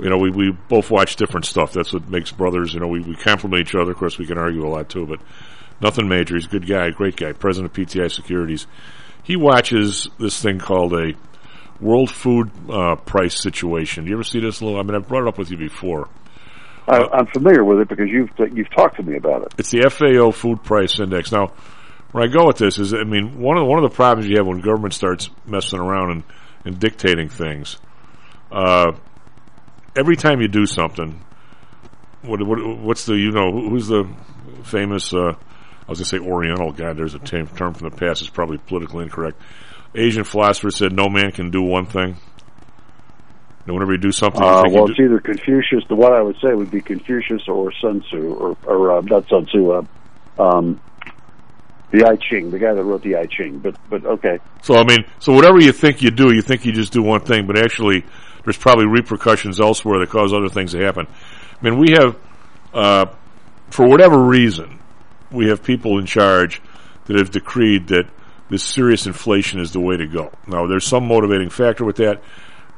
you know, we we both watch different stuff. That's what makes brothers. You know, we we compliment each other. Of course, we can argue a lot too, but nothing major. He's a good guy, great guy. President of PTI Securities. He watches this thing called a world food uh, price situation. Do you ever see this? Little, I mean, I've brought it up with you before. I, I'm familiar with it because you've you've talked to me about it. It's the FAO Food Price Index. Now, where I go with this is, I mean, one of the, one of the problems you have when government starts messing around and, and dictating things. Uh, every time you do something, what, what what's the you know who's the famous? Uh, I was going to say Oriental. guy. there's a term term from the past. It's probably politically incorrect. Asian philosopher said, "No man can do one thing." And whenever you do something, you Uh, well, it's do, either Confucius. The what I would say would be Confucius or Sun Tzu, or, or uh, not Sun Tzu. Uh, um, the I Ching, the guy that wrote the I Ching. But but okay, So I mean, so whatever you think you do, you think you just do one thing, but actually, there's probably repercussions elsewhere that cause other things to happen. I mean, we have, uh, for whatever reason, we have people in charge that have decreed that this serious inflation is the way to go. Now, there's some motivating factor with that.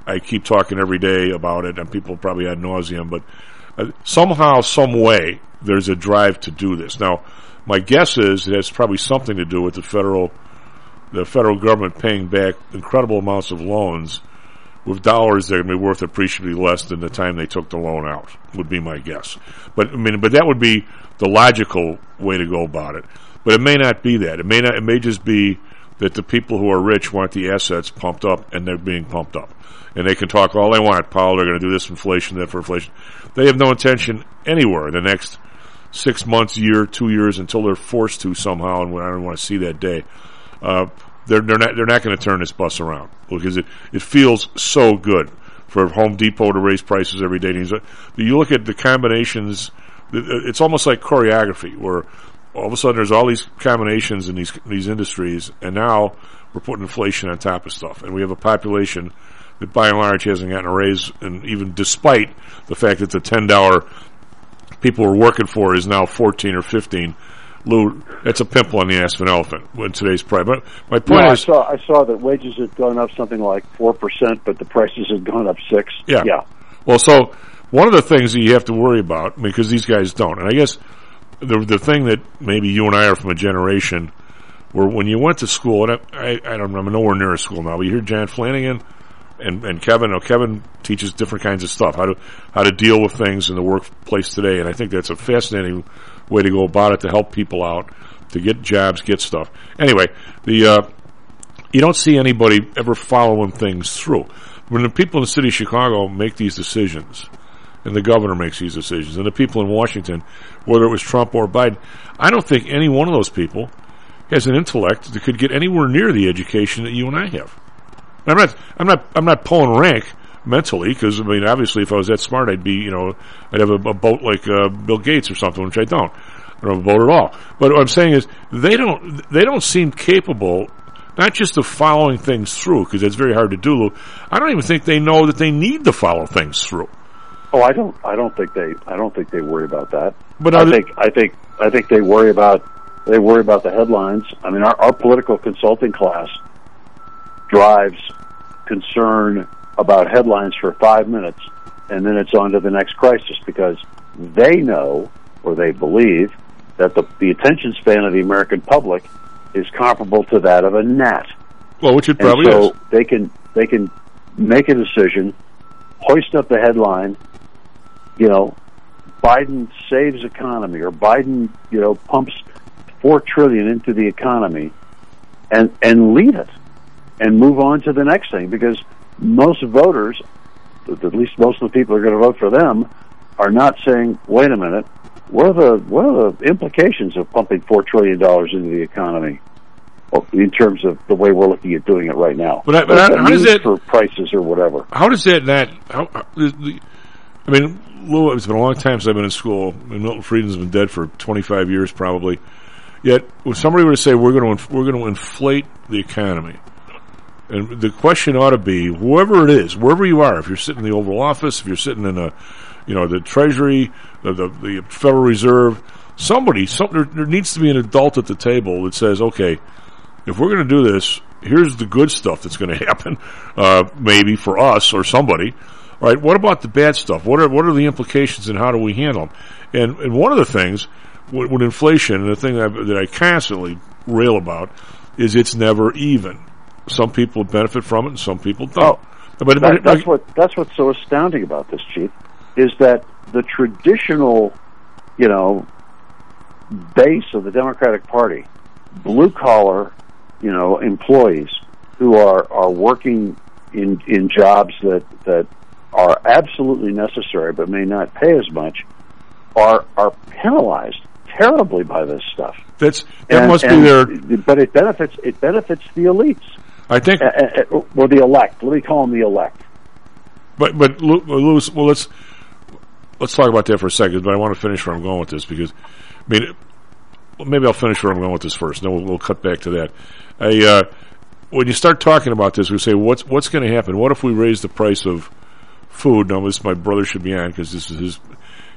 I keep talking every day about it, and people probably ad nauseum, but uh, somehow, some way, there's a drive to do this. Now, my guess is it has probably something to do with the federal the federal government paying back incredible amounts of loans with dollars that are going to be worth appreciably less than the time they took the loan out, would be my guess. But I mean, but that would be the logical way to go about it. But it may not be that. It may not. It may just be that the people who are rich want the assets pumped up, and they're being pumped up, and they can talk all they want. Powell, they're going to do this inflation, that for inflation. They have no intention anywhere in the next six months, year, two years, until they're forced to somehow, and I don't want to see that day. Uh, they're, they're not they're not going to turn this bus around because it, it feels so good for Home Depot to raise prices every day. You look at the combinations; it's almost like choreography, where all of a sudden there's all these combinations in these these industries, and now we're putting inflation on top of stuff, and we have a population that by and large hasn't gotten a raise, and even despite the fact that the ten dollar people are working for is now 14 or 15. Lou, that's a pimple on the ass of an elephant in today's price. But my point I is, saw I saw that wages had gone up something like four percent, but the prices had gone up six. Yeah. yeah. well, so one of the things that you have to worry about, because these guys don't, and I guess the the thing that maybe you and I are from a generation where when you went to school, and I, I, I don't, I'm nowhere near a school now, but you hear John Flanagan and, and Kevin, oh, Kevin teaches different kinds of stuff, how to, how to deal with things in the workplace today, and I think that's a fascinating way to go about it to help people out, to get jobs, get stuff. Anyway, the, uh, you don't see anybody ever following things through. When the people in the city of Chicago make these decisions, and the governor makes these decisions, and the people in Washington, whether it was Trump or Biden. I don't think any one of those people has an intellect that could get anywhere near the education that you and I have. I'm not, I'm not, I'm not pulling rank mentally because I mean, obviously, if I was that smart, I'd be, you know, I'd have a, a boat like uh, Bill Gates or something, which I don't. I don't have a boat at all. But what I'm saying is, they don't, they don't seem capable. Not just of following things through, because it's very hard to do. I don't even think they know that they need to follow things through. Oh, I don't. I don't think they. I don't think they worry about that. But I think. I think. I think they worry about. They worry about the headlines. I mean, our, our political consulting class drives concern about headlines for five minutes, and then it's on to the next crisis because they know or they believe that the the attention span of the American public is comparable to that of a gnat. Well, which it And probably so is. they can they can make a decision, hoist up the headline, you know, Biden saves economy or Biden, you know, pumps four trillion into the economy and and leave it and move on to the next thing because most voters at least most of the people who are going to vote for them are not saying, wait a minute, what are the what are the implications of pumping four trillion dollars into the economy? In terms of the way we're looking at doing it right now. But I- but how- how does it- for prices or whatever? How does that not? How, how- the- the- I mean, Lou, it's been a long time since I've been in school. And Milton Friedman's been dead for 25 years, probably. Yet, if somebody were to say we're going to we're going to inflate the economy, and the question ought to be, whoever it is, wherever you are, if you're sitting in the Oval Office, if you're sitting in a, you know, the Treasury, the the, the Federal Reserve, somebody, some, there, there needs to be an adult at the table that says, okay, if we're going to do this, here's the good stuff that's going to happen, uh, maybe for us or somebody. Right, what about the bad stuff? What are what are the implications and how do we handle them? And and one of the things with, with inflation, and the thing that I, that I constantly rail about, is it's never even. Some people benefit from it, and some people don't. Oh, but, Oh, That, that's what that's what's so astounding about this, Chief, is that the traditional, you know, base of the Democratic Party, blue collar, you know, employees who are are working in in jobs that that are absolutely necessary but may not pay as much, are are penalized terribly by this stuff. that's that And- must be and- their. But it benefits it benefits the elites. I think Uh, uh, the elect. Let me call them the elect. But but Louis, well let's let's talk about that for a second. But I want to finish where I'm going with this because I mean well, maybe I'll finish where I'm going with this first. Then we'll, we'll cut back to that. I, uh, when you start talking about this, we say what's what's going to happen? What if we raise the price of food? Now this my brother should be on because this is his.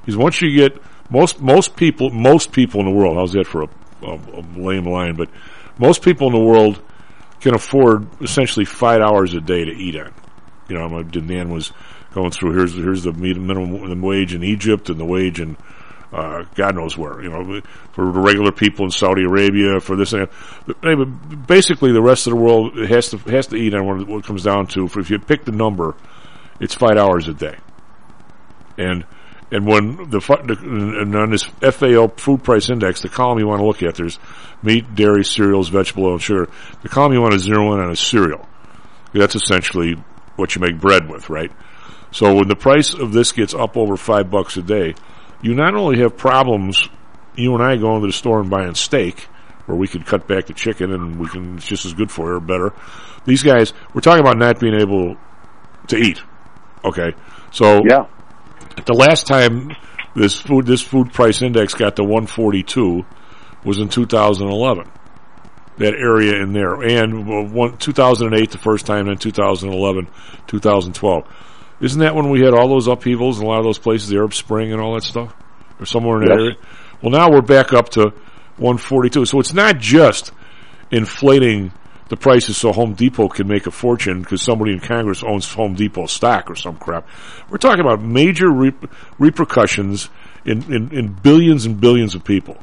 Is once you get most most people most people in the world. How's that for a, a, a lame line? But most people in the world can afford essentially five hours a day to eat on you know, my Dan was going through. Here's here's the minimum wage in Egypt and the wage in uh, God knows where. You know, for the regular people in Saudi Arabia, for this. And basically, the rest of the world has to has to eat on what it comes down to. If you pick the number, it's five hours a day, and. And when the, and on this FAO food price index, the column you want to look at, there's meat, dairy, cereals, vegetable oil, and sugar. The column you want to zero in on is cereal. That's essentially what you make bread with, right? So when the price of this gets up over five bucks a day, you not only have problems, you and I going to the store and buying steak, where we could cut back the chicken and we can, it's just as good for you or better. These guys, we're talking about not being able to eat. Okay. So Yeah. the last time this food, this food price index got to 142 was in 2011 that area in there. And one, 2008 the first time, and 2011, 2012. Isn't that when we had all those upheavals in a lot of those places, the Arab Spring and all that stuff? Or somewhere in that Yes. area? Well, now we're back up to 142. So it's not just inflating the prices so Home Depot can make a fortune because somebody in Congress owns Home Depot stock or some crap. We're talking about major re- repercussions in, in, in billions and billions of people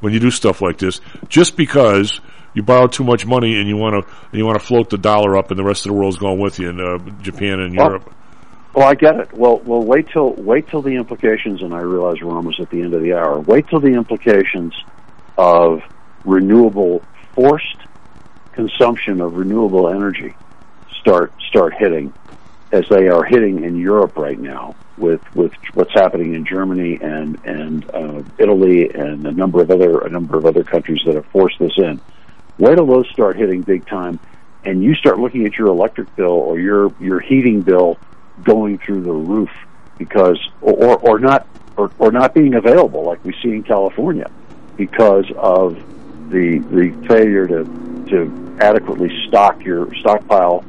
when you do stuff like this, just because you borrow too much money and you want to you want to float the dollar up, and the rest of the world's going with you in uh, Japan and Well, Europe. Well, I get it. Well, well, wait till wait till the implications, and I realize we're almost at the end of the hour. Wait till the implications of renewable forced consumption of renewable energy start start hitting, as they are hitting in Europe right now with with what's happening in Germany and and uh, Italy and a number of other a number of other countries that have forced this in. Wait till those start hitting big time, and you start looking at your electric bill or your your heating bill going through the roof because or or not or, or not being available like we see in California because of the the failure to to adequately stock your stockpile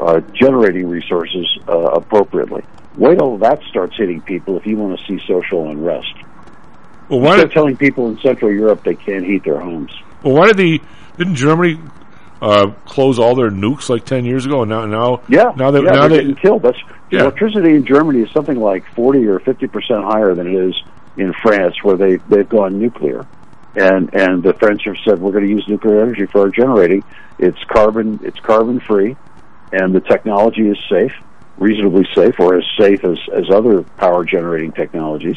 uh, generating resources uh, appropriately. Wait till that starts hitting people if you want to see social unrest. Well, why Instead did telling people in Central Europe they can't heat their homes. well why did the didn't Germany uh, close all their nukes like ten years ago and now now Yeah, now that yeah, now they're they getting killed. That's Yeah. electricity in Germany is something like forty or fifty percent higher than it is in France, where they they've gone nuclear, and and the French have said we're going to use nuclear energy for our generating. It's carbon it's carbon free, and the technology is safe, reasonably safe, or as safe as as other power generating technologies.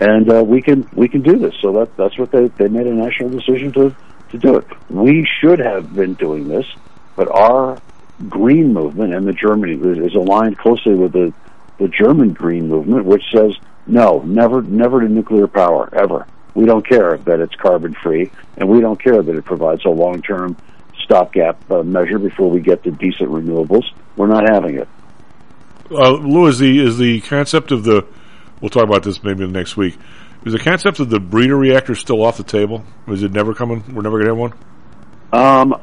And uh, we can we can do this. So that that's what they they made a national decision to to do it. We should have been doing this, but our green movement and the Germany is aligned closely with the the German green movement, which says no, never, never to nuclear power ever. We don't care that it's carbon free, and we don't care that it provides a long term stopgap uh, measure before we get to decent renewables. We're not having it. uh, Lou is the is the concept of the we'll talk about this maybe next week. Is the concept of the breeder reactor still off the table? Is it never coming? We're never gonna have one. Um,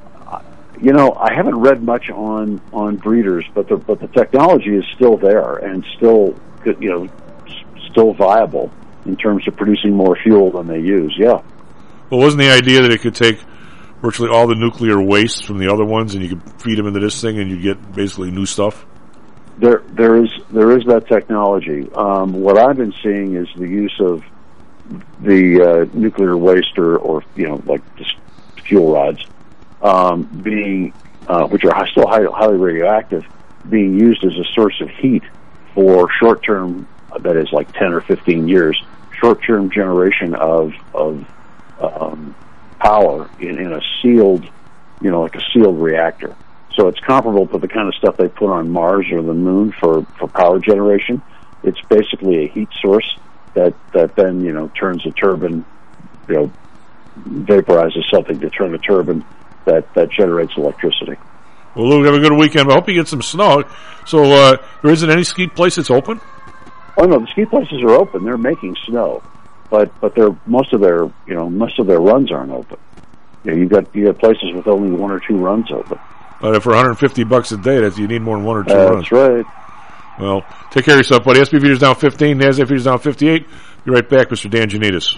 you know, I haven't read much on on breeders, but the but the technology is still there and still you know still viable in terms of producing more fuel than they use. Yeah. Well, wasn't the idea that it could take virtually all the nuclear waste from the other ones and you could feed them into this thing and you get basically new stuff? There, there is there is that technology. Um, what I've been seeing is the use of the uh, nuclear waste, or, or you know, like just fuel rods, um, being uh, which are still highly, highly radioactive, being used as a source of heat for short term, that is like ten or fifteen years, short term generation of of um, power in, in a sealed, you know, like a sealed reactor. So it's comparable to the kind of stuff they put on Mars or the Moon for, for power generation. It's basically a heat source that, that then, you know, turns a turbine, you know, vaporizes something to turn a turbine that, that generates electricity. Well, Lou, have a good weekend. I hope you get some snow. So uh, there isn't any ski place that's open. Oh no, the ski places are open. They're making snow, but but they're most of their you know most of their runs aren't open. You know, you got you got places with only one or two runs open. But for 150 bucks a day, that's you need more than one or two Uh, runs. that's right. Well, take care of yourself, buddy. SP Futures down 15, NASDAQ Futures down 58. Be right back, Mr. Dan Janitas.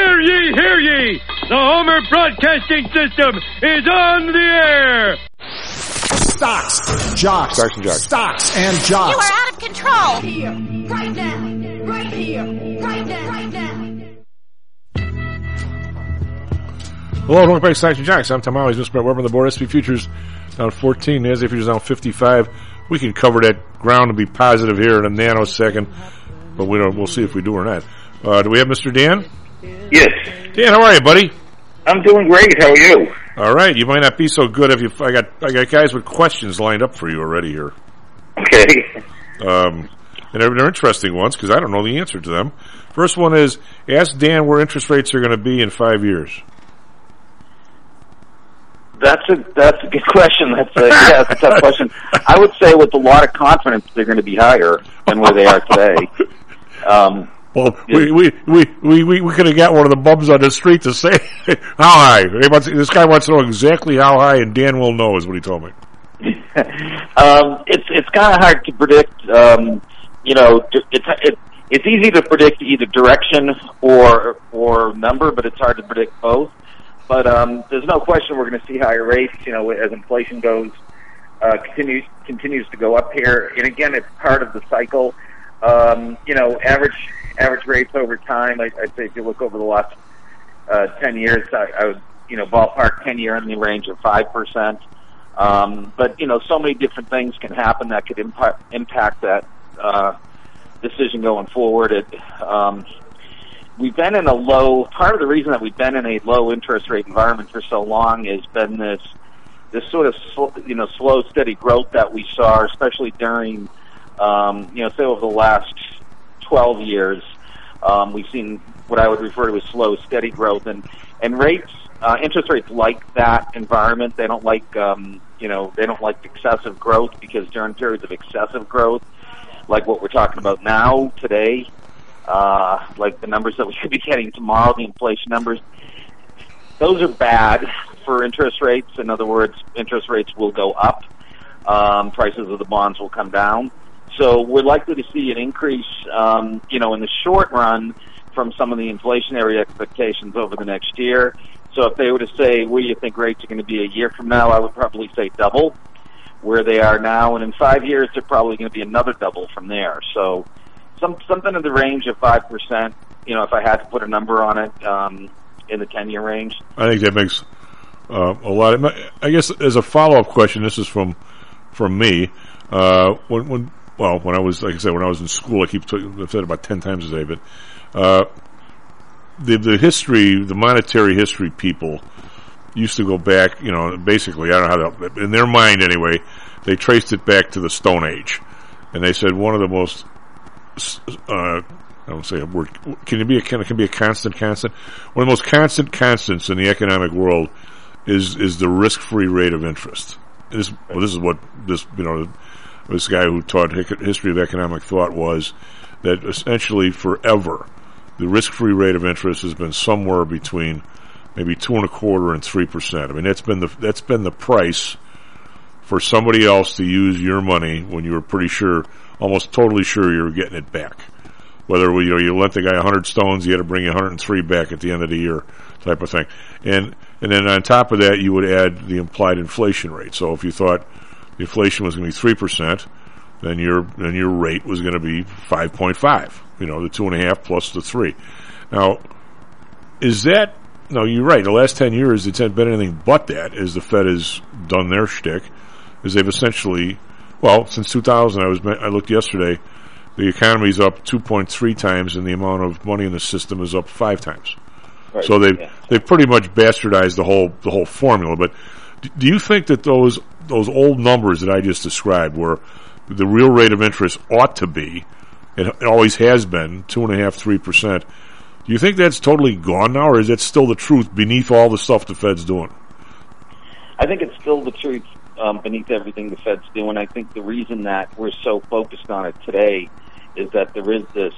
Everybody! The Homer Broadcasting System is on the air! Stocks, jocks, Stocks and jocks. stocks and jocks. You are out of control! Here, right now, right here, right now, right now. Hello, welcome back to Stocks and Jocks. I'm Tom Howell. He's Mr. Brett Weber on the board. SP futures down 14. NASDAQ futures down 55. We can cover that ground and be positive here in a nanosecond, but we don't. We'll see if we do or not. Uh, do we have Mr. Dan? Yes. Dan, how are you, buddy? I'm doing great. How are you? All right. You might not be so good if you. I got. I got guys with questions lined up for you already here. Okay. Um, and they're, they're interesting ones because I don't know the answer to them. First one is ask Dan where interest rates are going to be in five years. That's a that's a good question. That's a yeah, that's a tough question. I would say with a lot of confidence they're going to be higher than where they are today. Um, Well, we, we, we, we, we, we could have got one of the bums on the street to say how high. Wants, this guy wants to know exactly how high, and Dan will know, is what he told me. um, it's it's kind of hard to predict. Um, you know, it's it, it's easy to predict either direction or or number, but it's hard to predict both. But um, there's no question we're going to see higher rates. You know, as inflation goes uh, continues continues to go up here, and again, it's part of the cycle. Um, you know, average average rates over time. I, I'd say if you look over the last uh, ten years, I, I would you know ballpark ten year in the range of five percent. Um, but you know, so many different things can happen that could impact impact that uh, decision going forward. It, um, we've been in a low. Part of the reason that we've been in a low interest rate environment for so long has been this this sort of sl- you know slow, steady growth that we saw, especially during um, you know say over the last twelve years. Um, we've seen what I would refer to as slow, steady growth, and and rates, uh, interest rates like that environment. They don't like um, you know they don't like excessive growth because during periods of excessive growth, like what we're talking about now today, uh, like the numbers that we could be getting tomorrow, the inflation numbers, those are bad for interest rates. In other words, interest rates will go up. Um, prices of the bonds will come down. So we're likely to see an increase, um, you know, in the short run from some of the inflationary expectations over the next year. So if they were to say, where do you think rates are going to be a year from now, I would probably say double where they are now. And in five years, they're probably going to be another double from there. So some, something in the range of 5%, you know, if I had to put a number on it, um, in the 10 year range. I think that makes uh, a lot. Of, I guess as a follow up question, this is from from me. Uh, when, when well, when I was like I said, when I was in school, I keep I've said about ten times a day, but uh, the the history, the monetary history people used to go back. You know, basically, I don't know how to, in their mind anyway, they traced it back to the Stone Age, and they said one of the most uh, I don't say a word. Can it be a can can be a constant constant? One of the most constant constants in the economic world is is the risk free rate of interest. This well, this is what this you know this guy who taught history of economic thought was that essentially forever the risk free rate of interest has been somewhere between maybe two and a quarter and three percent. I mean that's been the that's been the price for somebody else to use your money when you were pretty sure, almost totally sure you were getting it back whether you know you lent the guy a 100 stones, you had to bring 103 back at the end of the year, type of thing. And and then on top of that, you would add the implied inflation rate. So if you thought inflation was going to be three percent, then your then your rate was going to be 5.5. You know, the two and a half plus the three. Now, is that no? You're right. The last 10 years, it's been anything but that. As the Fed has done their shtick, is they've essentially, well, since 2000, I was I looked yesterday the economy is up 2.3 times and the amount of money in the system is up five times. Right. So they've yeah. they've pretty much bastardized the whole the whole formula. But do you think that those those old numbers that I just described, where the real rate of interest ought to be, it always has been two and a half three percent. Do you think that's totally gone now, or is that still the truth beneath all the stuff the Fed's doing? I think it's still the truth um, beneath everything the Fed's doing. I think the reason that we're so focused on it today is that there is this,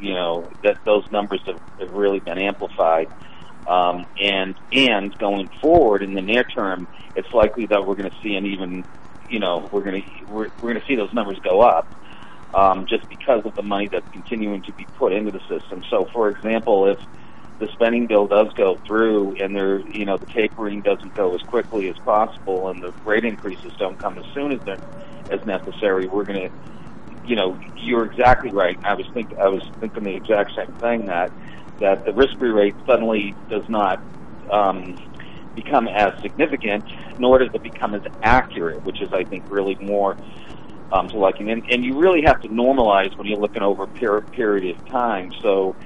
you know, that those numbers have, have really been amplified. Um, and and going forward in the near term, it's likely that we're going to see an even, you know, we're going to we're, we're going to see those numbers go up um, just because of the money that's continuing to be put into the system. So, for example, if the spending bill does go through and there, you know, the tapering doesn't go as quickly as possible and the rate increases don't come as soon as they're as necessary, we're going to, you know, you're exactly right. I was think I was thinking the exact same thing that that the risk-free rate suddenly does not um, become as significant, nor does it become as accurate, which is I think really more um, to liking. And, and you really have to normalize when you're looking over a per- period of time. So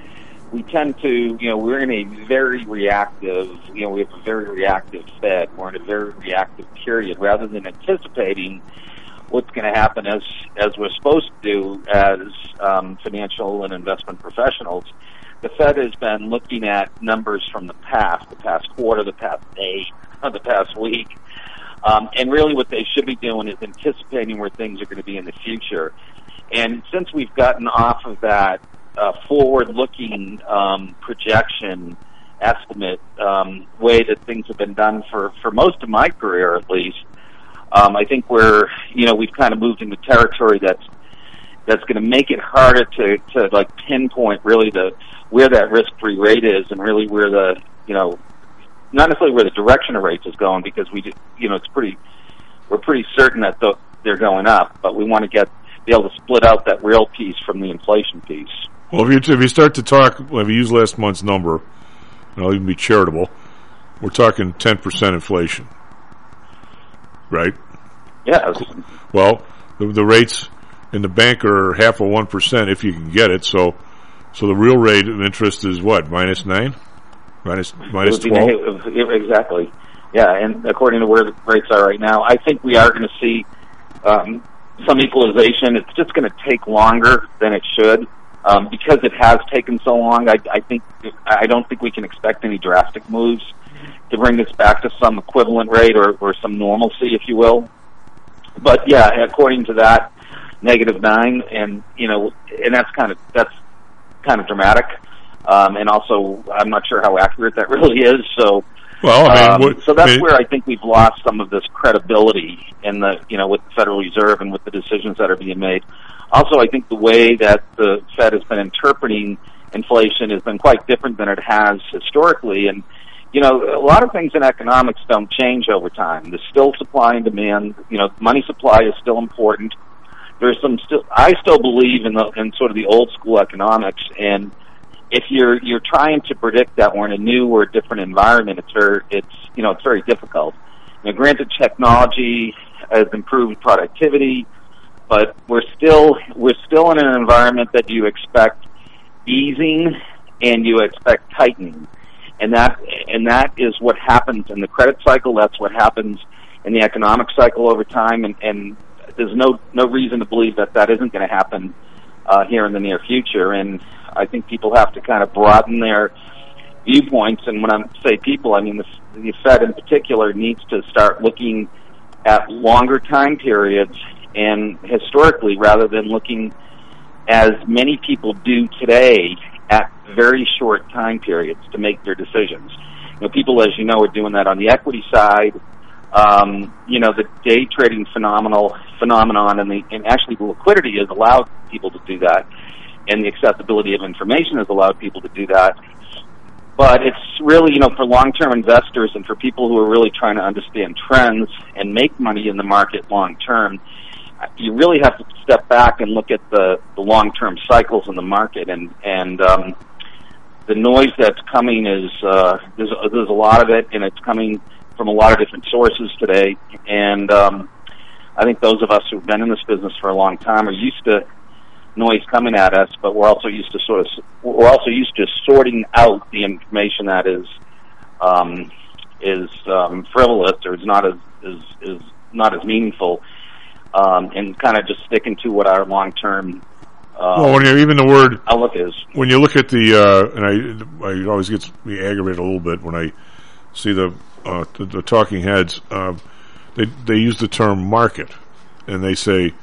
we tend to, you know, we're in a very reactive, you know, we have a very reactive Fed. We're in a very reactive period rather than anticipating what's going to happen as as we're supposed to do as um, financial and investment professionals. The Fed has been looking at numbers from the past, the past quarter, the past day, the past week, um, and really what they should be doing is anticipating where things are going to be in the future. And since we've gotten off of that uh, forward-looking um, projection estimate um, way that things have been done for for most of my career, at least. Um, I think we're you know we've kind of moved into territory that's that's going to make it harder to to like pinpoint really the where that risk-free rate is and really where the you know not necessarily where the direction of rates is going because we just you know it's pretty we're pretty certain that the, they're going up, but we want to get be able to split out that real piece from the inflation piece. Well, if you if you start to talk, if you use last month's number, and I'll even be charitable, we're talking ten percent inflation, right? Yes. Well, the, the rates in the bank are half of one percent if you can get it. So, so the real rate of interest is what minus nine, minus minus twelve. Exactly. Yeah, and according to where the rates are right now, I think we are going to see um, some equalization. It's just going to take longer than it should um, because it has taken so long. I, I think I don't think we can expect any drastic moves to bring this back to some equivalent rate or, or some normalcy, if you will. But yeah, according to that, negative nine, and you know, and that's kind of that's kind of dramatic. Um, and also, I'm not sure how accurate that really is. So, well, I mean, um, what, so that's I mean, where I think we've lost some of this credibility in the, you know, with the Federal Reserve and with the decisions that are being made. Also, I think the way that the Fed has been interpreting inflation has been quite different than it has historically. And, you know, a lot of things in economics don't change over time. There's still supply and demand. You know, money supply is still important. There's some still, I still believe in the, in sort of the old school economics and, if you're you're trying to predict that we're in a new or different environment, it's very it's you know it's very difficult. Now, granted, technology has improved productivity, but we're still we're still in an environment that you expect easing and you expect tightening, and that and that is what happens in the credit cycle. That's what happens in the economic cycle over time, and, and there's no no reason to believe that that isn't going to happen uh, here in the near future. And I think people have to kind of broaden their viewpoints. And when I say people, I mean the, the Fed in particular needs to start looking at longer time periods and historically rather than looking as many people do today at very short time periods to make their decisions. You know, people, as you know, are doing that on the equity side. Um, you know, the day trading phenomenal phenomenon and the and actually the liquidity has allowed people to do that and the accessibility of information has allowed people to do that. But it's really, you know, for long-term investors and for people who are really trying to understand trends and make money in the market long-term, you really have to step back and look at the, the long-term cycles in the market. And, and, um, the noise that's coming is, uh, there's, there's a lot of it and it's coming from a lot of different sources today. And, um, I think those of us who've been in this business for a long time are used to noise coming at us, but we're also used to sort of we're also used to sorting out the information that is um, is um, frivolous or is not as is is not as meaningful, um, and kind of just sticking to what our long term. Uh, well, when you even the word outlook is when you look at the uh, and I I always gets me aggravated a little bit when I see the uh, the, the talking heads. Uh, they they use the term market, and they say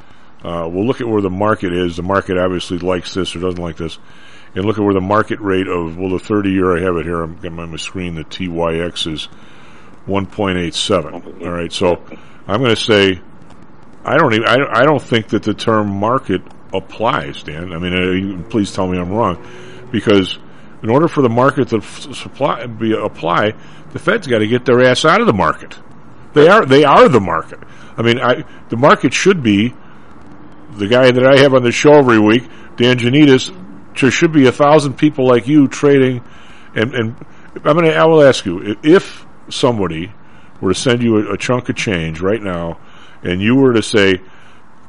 uh, we'll look at where the market is. The market obviously likes this or doesn't like this. And look at where the market rate of, well, the 30 year, I have it here, I'm getting on my screen, the TYX is 1.87. All right, so I'm going to say, I don't even, I, I don't think that the term market applies, Dan. I mean, uh, please tell me I'm wrong, because in order for the market to f- supply be apply, the Fed's got to get their ass out of the market. They are they are the market. I mean, I, the market should be the guy that I have on the show every week, Dan Janitas. There should be a thousand people like you trading, and and I'm gonna I will ask you if somebody were to send you a, a chunk of change right now, and you were to say,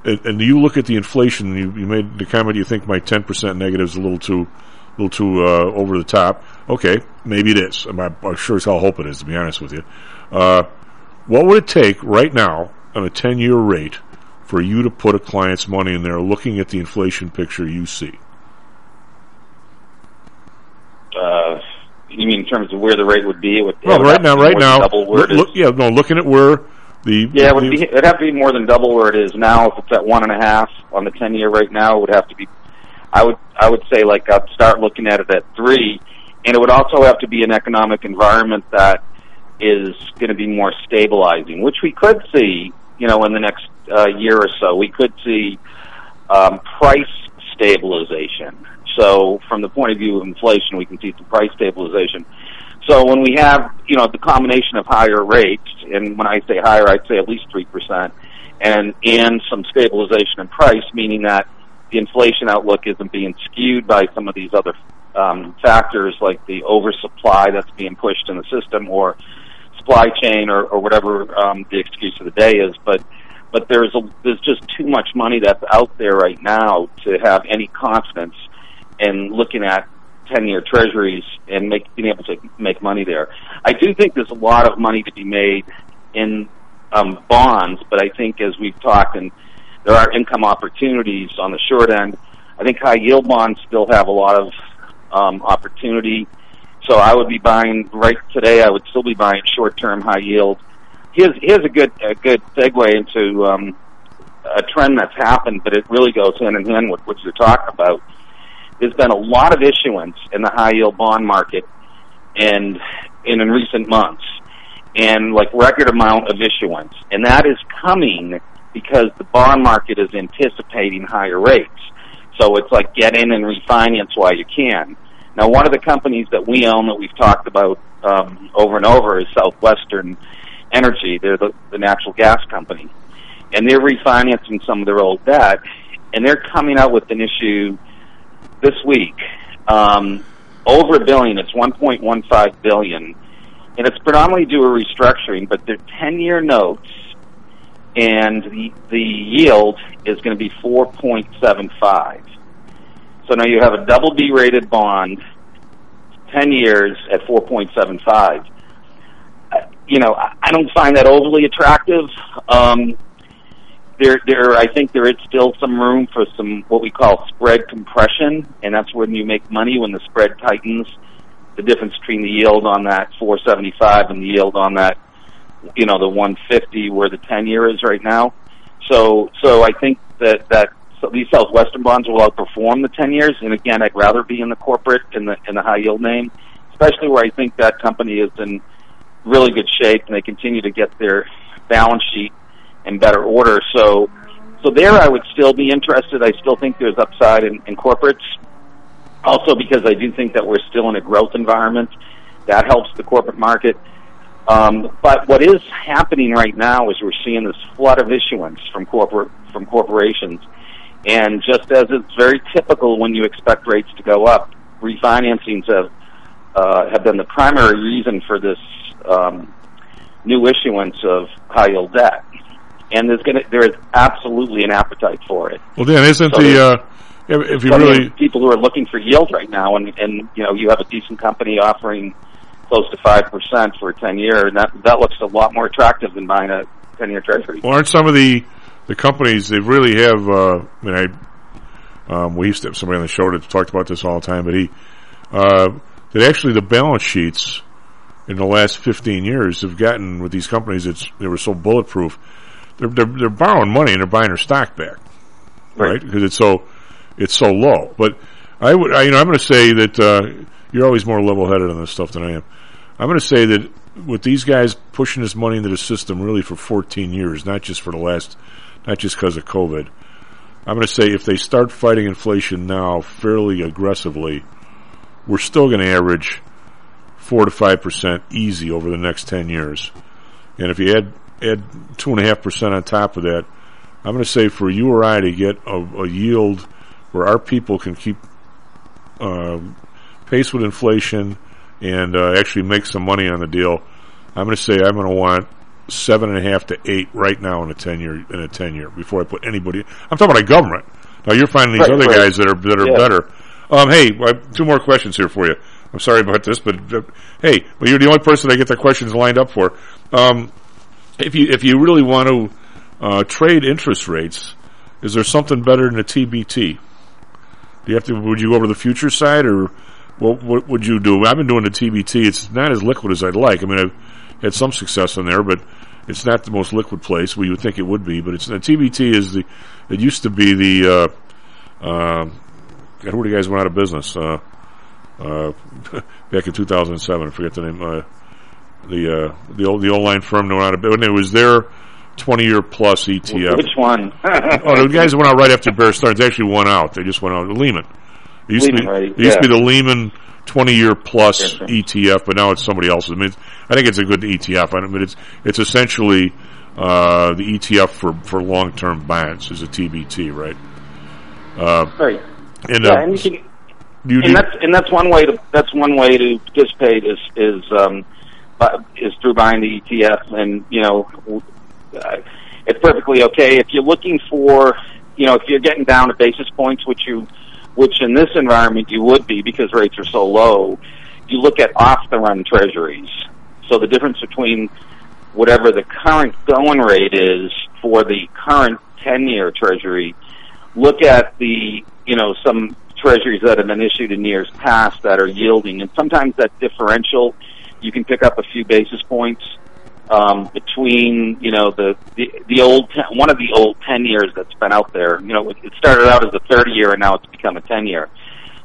and, and you look at the inflation, you, you made the comment you think my 10% negative is a little too, a little too uh, over the top. Okay, maybe it is. I'm, I'm sure as hell hope it is, to be honest with you. Uh, what would it take right now on a 10 year rate for you to put a client's money in there looking at the inflation picture you see? Uh, you mean in terms of where the rate would be? Well, right now, have to be right now, double where look, look- yeah, no, looking at where the Yeah, it would be. It'd have to be more than double where it is now. If it's at one and a half on the ten year right now, it would have to be. I would I would say like I'd start looking at it at three, and it would also have to be an economic environment that is going to be more stabilizing, which we could see. You know, in the next uh, year or so, we could see um, price stabilization. So, from the point of view of inflation, we can see some price stabilization. So when we have, you know, the combination of higher rates, and when I say higher, I'd say at least three percent, and and some stabilization in price, meaning that the inflation outlook isn't being skewed by some of these other um, factors like the oversupply that's being pushed in the system, or supply chain, or, or whatever um, the excuse of the day is. But but there's a, there's just too much money that's out there right now to have any confidence in looking at 10 year treasuries and make, being able to make money there. I do think there's a lot of money to be made in um, bonds, but I think as we've talked, and there are income opportunities on the short end, I think high yield bonds still have a lot of um, opportunity. So I would be buying right today. I would still be buying short term high yield. Here's here's a good a good segue into um, a trend that's happened, but it really goes hand in hand with what you're talking about there's been a lot of issuance in the high yield bond market and in, in recent months and like record amount of issuance and that is coming because the bond market is anticipating higher rates. So it's like get in and refinance while you can. Now one of the companies that we own that we've talked about um, over and over is southwestern energy. They're the, the natural gas company. And they're refinancing some of their old debt and they're coming out with an issue this week. Um, over a billion. It's 1.15 billion, and it's predominantly due to restructuring. But they're 10-year notes, and the the yield is going to be 4.75. So now you have a double B rated bond, 10 years at 4.75. Uh, You know, I I don't find that overly attractive. Um, there, there, I think there is still some room for some what we call spread compression, and that's when you make money when the spread tightens. The difference between the yield on that 475 and the yield on that, you know, the 150 where the 10 year is right now. So, so I think that that so these Southwestern bonds will outperform the 10 years. And again, I'd rather be in the corporate in the in the high yield name, especially where I think that company is in really good shape and they continue to get their balance sheet in better order. So, so there I would still be interested. I still think there's upside in, in corporates. Also because I do think that we're still in a growth environment. That helps the corporate market. Um, but what is happening right now is we're seeing this flood of issuance from corporate from corporations, and just as it's very typical when you expect rates to go up, refinancings have uh, have been the primary reason for this um, new issuance of high yield debt and there's going to there is absolutely an appetite for it. Well, Dan, isn't So the uh, if, if you really people who are looking for yield right now, and and you know you have a decent company offering close to five percent for a ten year, and that that looks a lot more attractive than buying a ten year treasury. Well, aren't some of the the companies they really have? Uh, I mean, I um, we used to have somebody on the show that talked about this all the time, but he uh, that actually the balance sheets in the last fifteen years have gotten with these companies. It's they were so bulletproof. They're they're, they're borrowing money and they're buying their stock back, right? Because it's so it's so low. But I would, I, you know, I'm going to say that uh, you're always more level headed on this stuff than I am. I'm going to say that with these guys pushing this money into the system really for 14 years, not just for the last, not just because of COVID. I'm going to say if they start fighting inflation now fairly aggressively, we're still going to average four to five percent easy over the next ten years. And if you add add two and a half percent on top of that, I'm going to say for you or I to get a, a yield where our people can keep uh, pace with inflation and uh, actually make some money on the deal, I'm going to say I'm going to want seven and a half to eight right now in a ten year in a ten year before I put anybody. I'm talking about a government. Now you're finding these Right, other right. guys that are that are Yeah. better. Um, hey, I have two more questions here for you. I'm sorry about this, but uh, hey, but you're the only person I get the questions lined up for. Um, if you if you really want to uh, trade interest rates, is there something better than a TBT? Do you have to? Would you go over the future side, or what? What would you do? I've been doing the TBT. It's not as liquid as I'd like. I mean, I've had some success in there, but it's not the most liquid place. We would think it would be, but it's the TBT is the. It used to be the. Uh, uh, God, who are the guys went out of business? Uh, uh, back in 2007, I forget the name. Uh, the uh, the old the old line firm went out of when it was their 20 year plus ETF. Which one? oh, the guys went out right after Bear Stearns They actually went out. They just went out. Lehman. It used Lehman, to be, it used to be the Lehman 20 year plus ETF, but now it's somebody else's. I mean, I think it's a good ETF. I mean, it's, it's essentially, uh, the ETF for, for long term bonds is a TBT, right? Uh, right. and, yeah, uh, and can, and that's and that's one way to that's one way to participate is is um is through buying the ETF and you know uh, it's perfectly okay if you're looking for you know if you're getting down to basis points which you which in this environment you would be because rates are so low you look at off the run treasuries. So the difference between whatever the current going rate is for the current 10 year treasury look at the you know some treasuries that have been issued in years past that are yielding, and sometimes that differential you can pick up a few basis points um, between you know the, the the old ten, one of the old ten years that's been out there. You know, it started out as a thirty year, and now it's become a ten year.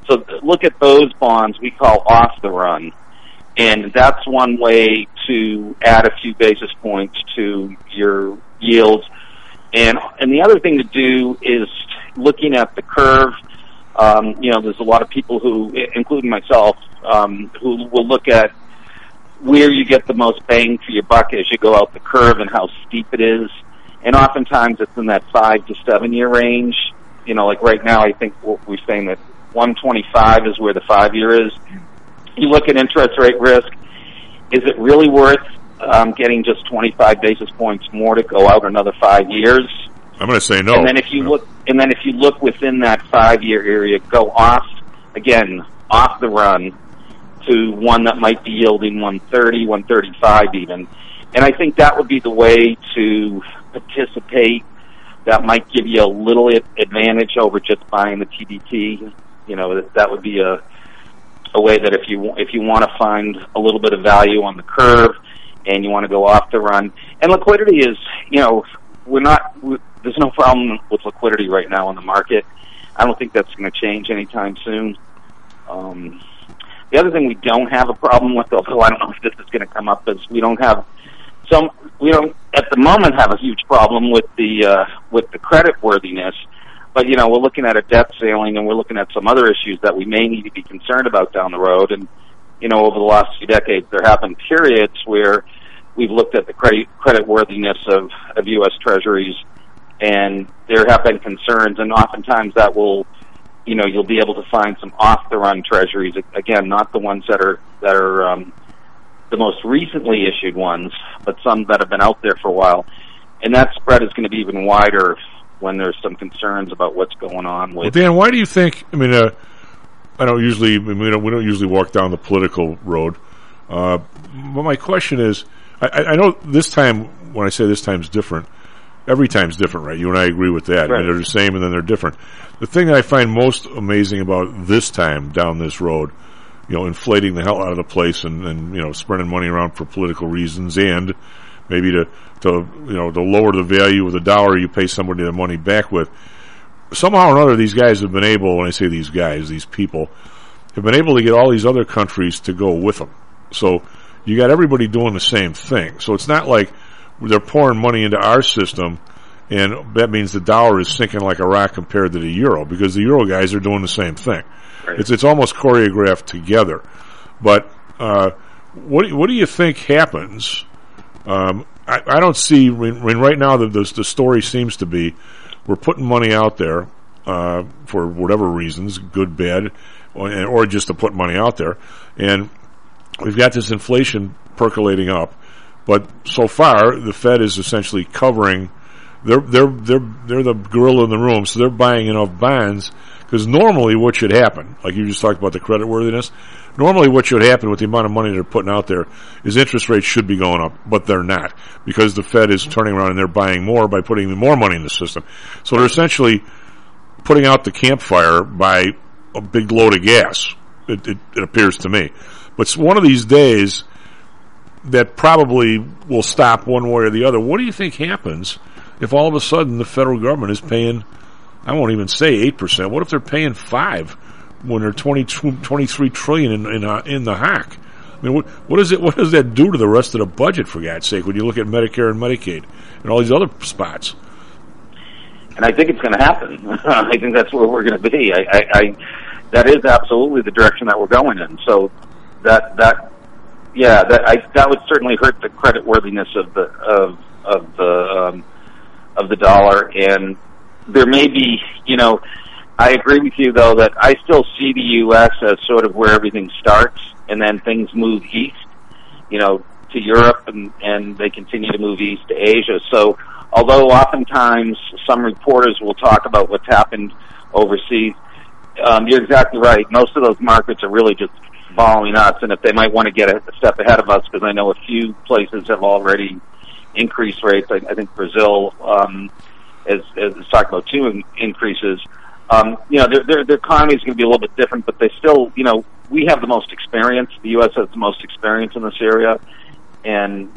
So look at those bonds we call off the run, and that's one way to add a few basis points to your yields. And and the other thing to do is looking at the curve. Um, you know, there's a lot of people who, including myself, um, who will look at where you get the most bang for your buck as you go out the curve and how steep it is. And oftentimes it's in that five to seven year range. You know, like right now, I think we're saying that 125 is where the five year is. You look at interest rate risk. Is it really worth um, getting just 25 basis points more to go out another five years? I'm going to say no. And then if you look, and then if you look within that five-year area, go off again, off the run to one that might be yielding 130, 135 even. And I think that would be the way to participate. That might give you a little advantage over just buying the TBT. You know, that, would be a a way that if you if you want to find a little bit of value on the curve and you want to go off the run, and liquidity is, you know, we're not. we there's no problem with liquidity right now in the market. I don't think that's going to change anytime soon. Um, the other thing we don't have a problem with, although I don't know if this is going to come up, is we don't have some. We don't at the moment have a huge problem with the uh, with the credit worthiness. But you know, we're looking at a debt ceiling, and we're looking at some other issues that we may need to be concerned about down the road. And you know, over the last few decades, there have been periods where we've looked at the credit credit worthiness of of U.S. Treasuries, and there have been concerns, and oftentimes that will, you know, you'll be able to find some off the run Treasuries. Again, not the ones that are that are um, the most recently issued ones, but some that have been out there for a while, and that spread is going to be even wider when there's some concerns about what's going on Well, with. Dan, why do you think? I mean, uh, I don't usually. I mean, we don't, we don't usually walk down the political road. Uh, but my question is, I, I I know this time when I say this time's different, every time's different, right? You and I agree with that. I mean, they're the same and then they're different. The thing that I find most amazing about this time down this road, you know, inflating the hell out of the place and, and you know, spreading money around for political reasons and maybe to, to, you know, to lower the value of the dollar you pay somebody the money back with. Somehow or another, these guys have been able, when I say these guys, these people, have been able to get all these other countries to go with them. So you got everybody doing the same thing. So it's not like they're pouring money into our system and that means the dollar is sinking like a rock compared to the euro because the euro guys are doing the same thing. Right. It's it's almost choreographed together. But uh, what do, what do you think happens? Um, I, I don't see when, when right now the, the the story seems to be we're putting money out there uh, for whatever reasons, good, bad, or, or just to put money out there, and we've got this inflation percolating up. But so far, the Fed is essentially covering. They're they're they're they're the gorilla in the room, so they're buying enough bonds. Because normally, what should happen, like you just talked about the credit worthiness, normally what should happen with the amount of money they're putting out there is interest rates should be going up, but they're not because the Fed is turning around and they're buying more by putting more money in the system. So they're essentially putting out the campfire by a big load of gas. It, it, it appears to me, but one of these days that probably will stop one way or the other. What do you think happens if all of a sudden the federal government is paying? I won't even say eight percent. What if they're paying five when they're 20, 23 trillion in in, uh, in the hack? I mean, what, what is it? What does that do to the rest of the budget? For God's sake, when you look at Medicare and Medicaid and all these other spots. and I think it's going to happen. I think that's where we're going to be. I, I, I, that is absolutely the direction that we're going in. So that that yeah, that I, that would certainly hurt the credit worthiness of the of of the um, of the dollar, and there may be, you know, I agree with you though that I still see the U.S. as sort of where everything starts, and then things move east, you know, to Europe, and and they continue to move east to Asia. So although oftentimes some reporters will talk about what's happened overseas, um, you're exactly right. Most of those markets are really just following us, and if they might want to get a step ahead of us, because I know a few places have already increased rates. I, I think Brazil um, is, is talking about two in, increases. Um, you know, their, their, their economy is going to be a little bit different, but they still, you know, we have the most experience. The U.S. has the most experience in this area, and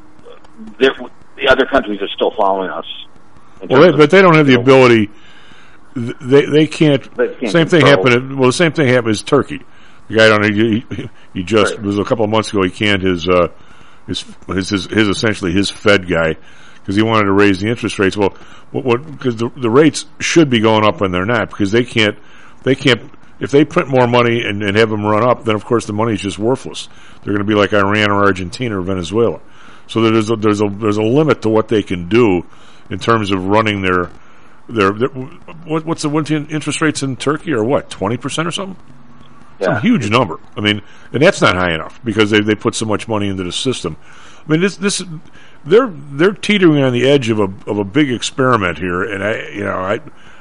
the other countries are still following us. Well, they, of- but they don't have the ability. They they can't. They can't same thing happened. At, well, the same thing happened is Turkey. The guy don't. He, he- just it was a couple of months ago. He canned his uh, his, his his his essentially his Fed guy because he wanted to raise the interest rates. Well, what what because the the rates should be going up and they're not because they can't they can't. If they print more money and, and have them run up, then of course the money is just worthless. They're going to be like Iran or Argentina or Venezuela. So there's a, there's a there's a limit to what they can do in terms of running their their, their what, what's the what's the interest rates in Turkey or what twenty percent or something? Yeah. huge number. I mean, and that's not high enough because they they put so much money into the system. I mean, this this they're they're teetering on the edge of a of a big experiment here, and I you know I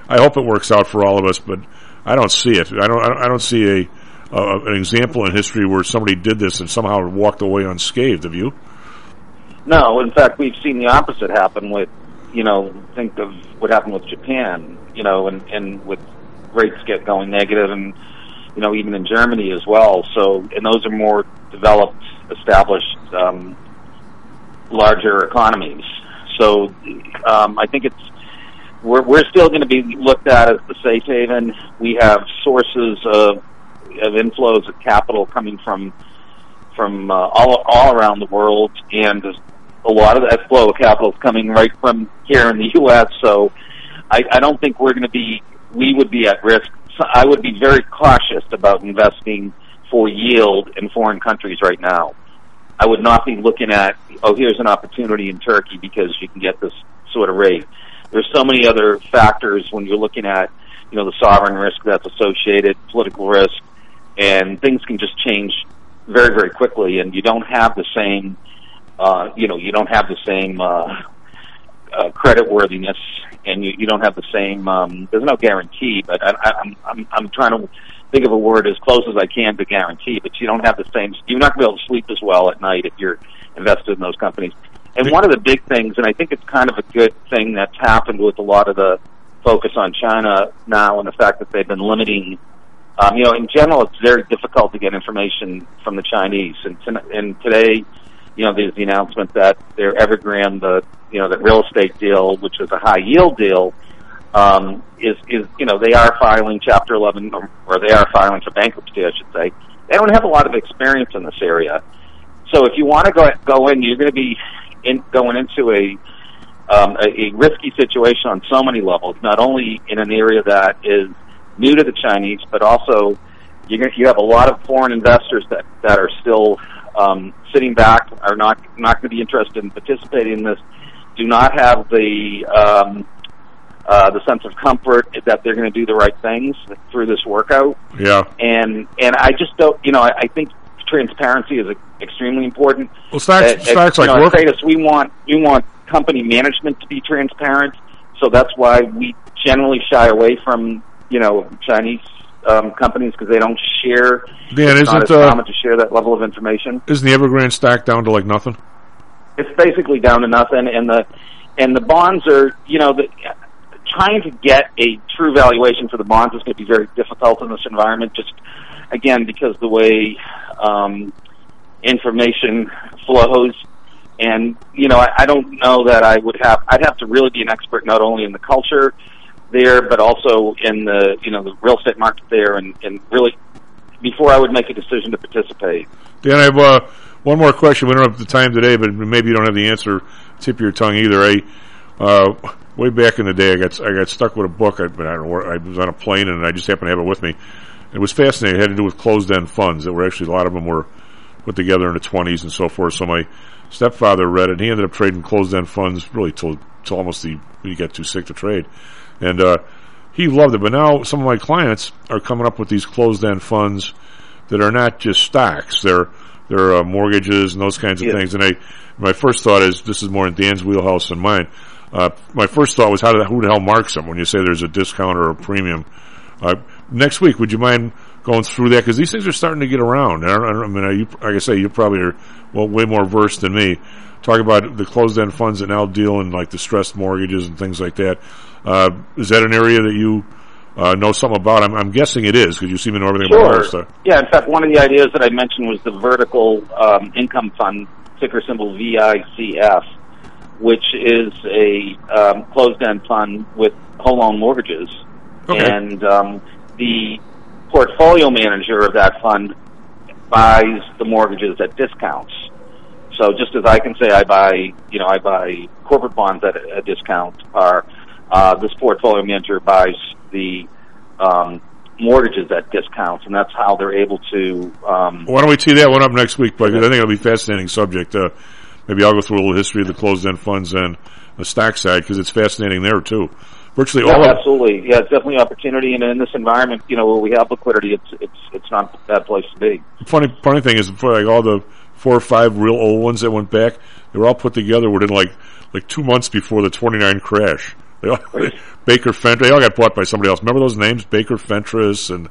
I hope it works out for all of us, but I don't see it. I don't I don't, I don't see a uh, an example in history where somebody did this and somehow walked away unscathed. Have you? No, in fact, we've seen the opposite happen with, you know, think of what happened with Japan, you know, and, and with rates get going negative and, you know, even in Germany as well. So, and those are more developed, established, um, larger economies. So, um, I think it's, we're, we're still going to be looked at as the safe haven. We have sources of, of inflows of capital coming from from uh, all all around the world, and a lot of that flow of capital is coming right from here in the U.S. So I, I don't think we're going to be we would be at risk. I would be very cautious about investing for yield in foreign countries right now. I would not be looking at oh here's an opportunity in Turkey because you can get this sort of rate. There's so many other factors when you're looking at you know the sovereign risk that's associated, political risk, and things can just change very very quickly, and you don't have the same uh, you know you don't have the same uh, uh, credit worthiness, and you, you don't have the same. Um, there's no guarantee, but I, I, I'm I'm I'm trying to think of a word as close as I can to guarantee. But you don't have the same. You're not going to be able to sleep as well at night if you're invested in those companies. And one of the big things, and I think it's kind of a good thing that's happened with a lot of the focus on China now, and the fact that they've been limiting. Um, you know, in general, it's very difficult to get information from the Chinese, and, and today you know, there's the announcement that their Evergrande, the you know, the real estate deal, which was a high yield deal, um, is is you know they are filing Chapter 11 or, or they are filing for bankruptcy, I should say. They don't have a lot of experience in this area, so if you want to go go in, you're going to be in, going into a um, a, a risky situation on so many levels. Not only in an area that is new to the Chinese, but also you you have a lot of foreign investors that that are still um, sitting back, are not not going to be interested in participating in this. Do not have the um, uh, the sense of comfort that they're going to do the right things through this workout. Yeah. And and I just don't, you know, I, I think transparency is extremely important. Well, stocks, At- at- stocks you like know, Kratos, we want we want company management to be transparent. So that's why we generally shy away from you know Chinese um, companies because they don't share. Dan, it's not isn't, as uh, common to share that level of information. Isn't the Evergrande stock down to like nothing? It's basically down to nothing, and the and the bonds are you know the, trying to get a true valuation for the bonds is going to be very difficult in this environment. Just again because the way um, information flows. And you know, I, I don't know that I would have. I'd have to really be an expert not only in the culture there, but also in the you know the real estate market there, and, and really before I would make a decision to participate. Dan, I have uh, one more question. We don't have the time today, but maybe you don't have the answer tip of your tongue either. I uh, way back in the day, I got I got stuck with a book. I, I don't know. I was on a plane, and I just happened to have it with me. It was fascinating. It had to do with closed-end funds. That were actually a lot of them were put together in the twenties and so forth. So my stepfather read it. and He ended up trading closed-end funds really till till almost the he got too sick to trade, and uh, he loved it. But now some of my clients are coming up with these closed-end funds that are not just stocks. They're they're uh, mortgages and those kinds of Yeah. things. And I, my first thought is this is more in Dan's wheelhouse than mine. Uh, my first thought was how did, who the hell marks them when you say there's a discount or a premium? Uh, next week, would you mind going through that because these things are starting to get around? I, don't, I, I mean, you, like I say, you probably are well, way more versed than me. Talk about the closed-end funds that now deal in like distressed mortgages and things like that. Uh, is that an area that you uh, know something about? I'm, I'm guessing it is because you seem to know everything about all stuff. Yeah, in fact, one of the ideas that I mentioned was the vertical um, income fund, ticker symbol VICF, which is a um, closed-end fund with whole loan mortgages, Okay. and um, the portfolio manager of that fund buys the mortgages at discounts. So just as I can say I buy, you know, I buy corporate bonds at a, discount, or uh, this portfolio manager buys the um, mortgages at discounts, and that's how they're able to. Um, Why don't we tee that one up next week, Bud? 'Cause I think it'll be a fascinating subject. Uh, maybe I'll go through a little history of the closed-end funds and the stock side because it's fascinating there too. Virtually yeah, all of absolutely, yeah, it's definitely opportunity, and in this environment, you know, where we have liquidity, it's it's it's not a bad place to be. funny funny thing is for like all the four or five real old ones that went back, they were all put together within like like two months before the twenty nine crash. They all, Baker Fentress, they all got bought by somebody else. Remember those names, Baker Fentress and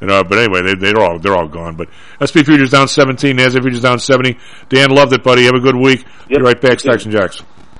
you know. Uh, but anyway, they they're all they're all gone. But SP futures down seventeen, Nasdaq futures down seventy. Dan loved it, buddy. Have a good week. Be right back, Stocks and Jocks.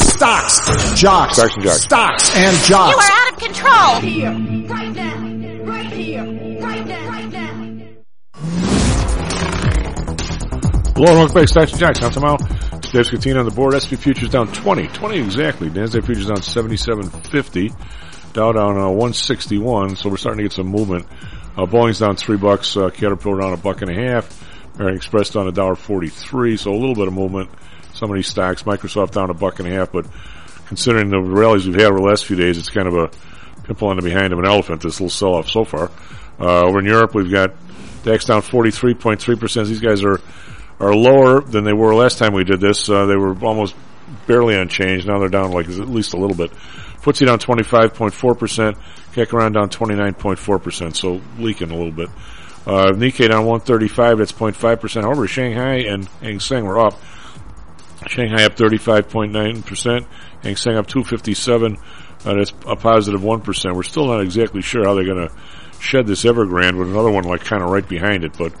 Stocks, jocks, Stocks and jocks. stocks and jocks. You are out of control. Here, right now, right here, right now, right now. Hello and welcome back to Stocks and Jocks. I'm tomorrow. It's Dave Scatina on the board. SP futures down 20. 20 exactly. NASDAQ futures down 77.50. Dow down uh, 161. So we're starting to get some movement. Uh, Boeing's down three bucks. Uh, Caterpillar down a buck and a half. American Express down a dollar 43. So a little bit of movement. Some many stocks. Microsoft down a buck and a half. But considering the rallies we've had over the last few days, it's kind of a pimple on the behind of an elephant, this little sell-off so far. Uh, over in Europe, we've got DAX down 43.3%. These guys are are lower than they were last time we did this. Uh, they were almost barely unchanged. Now they're down like at least a little bit. FTSE down 25.4%. Kekaran down 29.4%, so leaking a little bit. Uh, Nikkei down 135, that's 0.5%. However, Shanghai and Hang Seng were up. Shanghai up 35.9%. Hang Seng up 257. Uh, that's a positive 1. We're still not exactly sure how they're going to shed this Evergrande with another one like kind of right behind it, but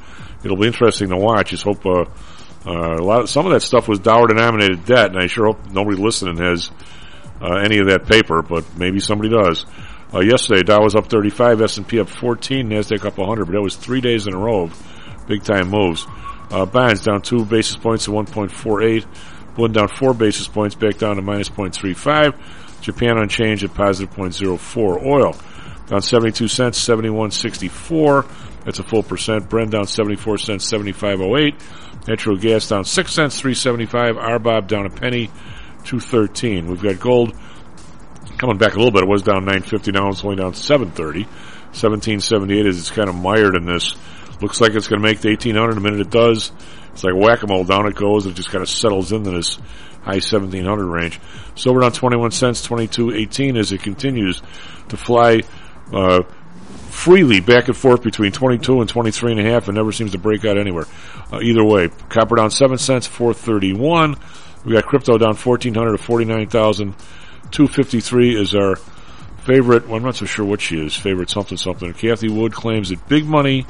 it'll be interesting to watch. Just hope, uh, uh, a lot of, some of that stuff was dollar denominated debt, and I sure hope nobody listening has, uh, any of that paper, but maybe somebody does. Uh, yesterday, Dow was up 35, S&P up 14, NASDAQ up 100, but that was three days in a row of big time moves. Uh, bonds down two basis points to 1.48. Blend down four basis points, back down to minus 0.35. Japan unchanged at positive 0.04. Oil down 72 cents, 71.64. That's a full percent. Brent down 74 cents, 75.08. Natural gas down 6 cents, 375. RBOB down a penny, 213. We've got gold coming back a little bit. It was down 950. Now it's only down 730. 1778 is it's kind of mired in this. Looks like it's going to make the 1800 the minute it does. It's like whack-a-mole. Down it goes. It just kind of settles into this high 1700 range. Silver down 21 cents, 22.18 as it continues to fly, uh, freely back and forth between 22 and 23 and a half and never seems to break out anywhere. Uh, either way, copper down 7 cents, 431. We got crypto down 1400 to 49,253 is our favorite. Well, I'm not so sure what she is. Favorite something something. Cathie Wood claims that big money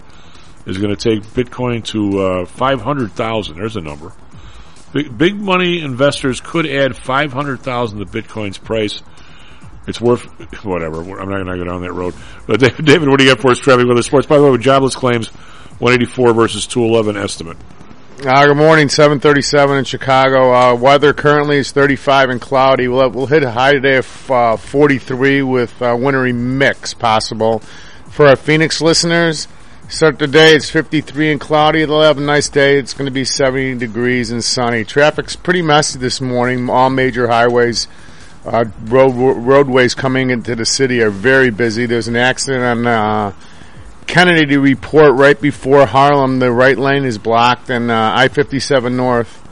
is going to take Bitcoin to uh, 500,000. There's a number. Big, big money investors could add 500,000 to Bitcoin's price. It's worth whatever. I'm not going to go down that road. But David, what do you got for us? With the sports. By the way, with jobless claims, 184 versus 211 estimate. Uh, good morning, 737 in Chicago. Uh, weather currently is 35 and cloudy. We'll, we'll hit a high today of uh, 43 with uh, wintry mix possible. For our Phoenix listeners, start the day, it's 53 and cloudy. They'll have a nice day. It's going to be 70 degrees and sunny. Traffic's pretty messy this morning. All major highways, uh, road, roadways coming into the city are very busy. There's an accident on uh, Kennedy to report right before Harlem. The right lane is blocked, and uh, I-57 North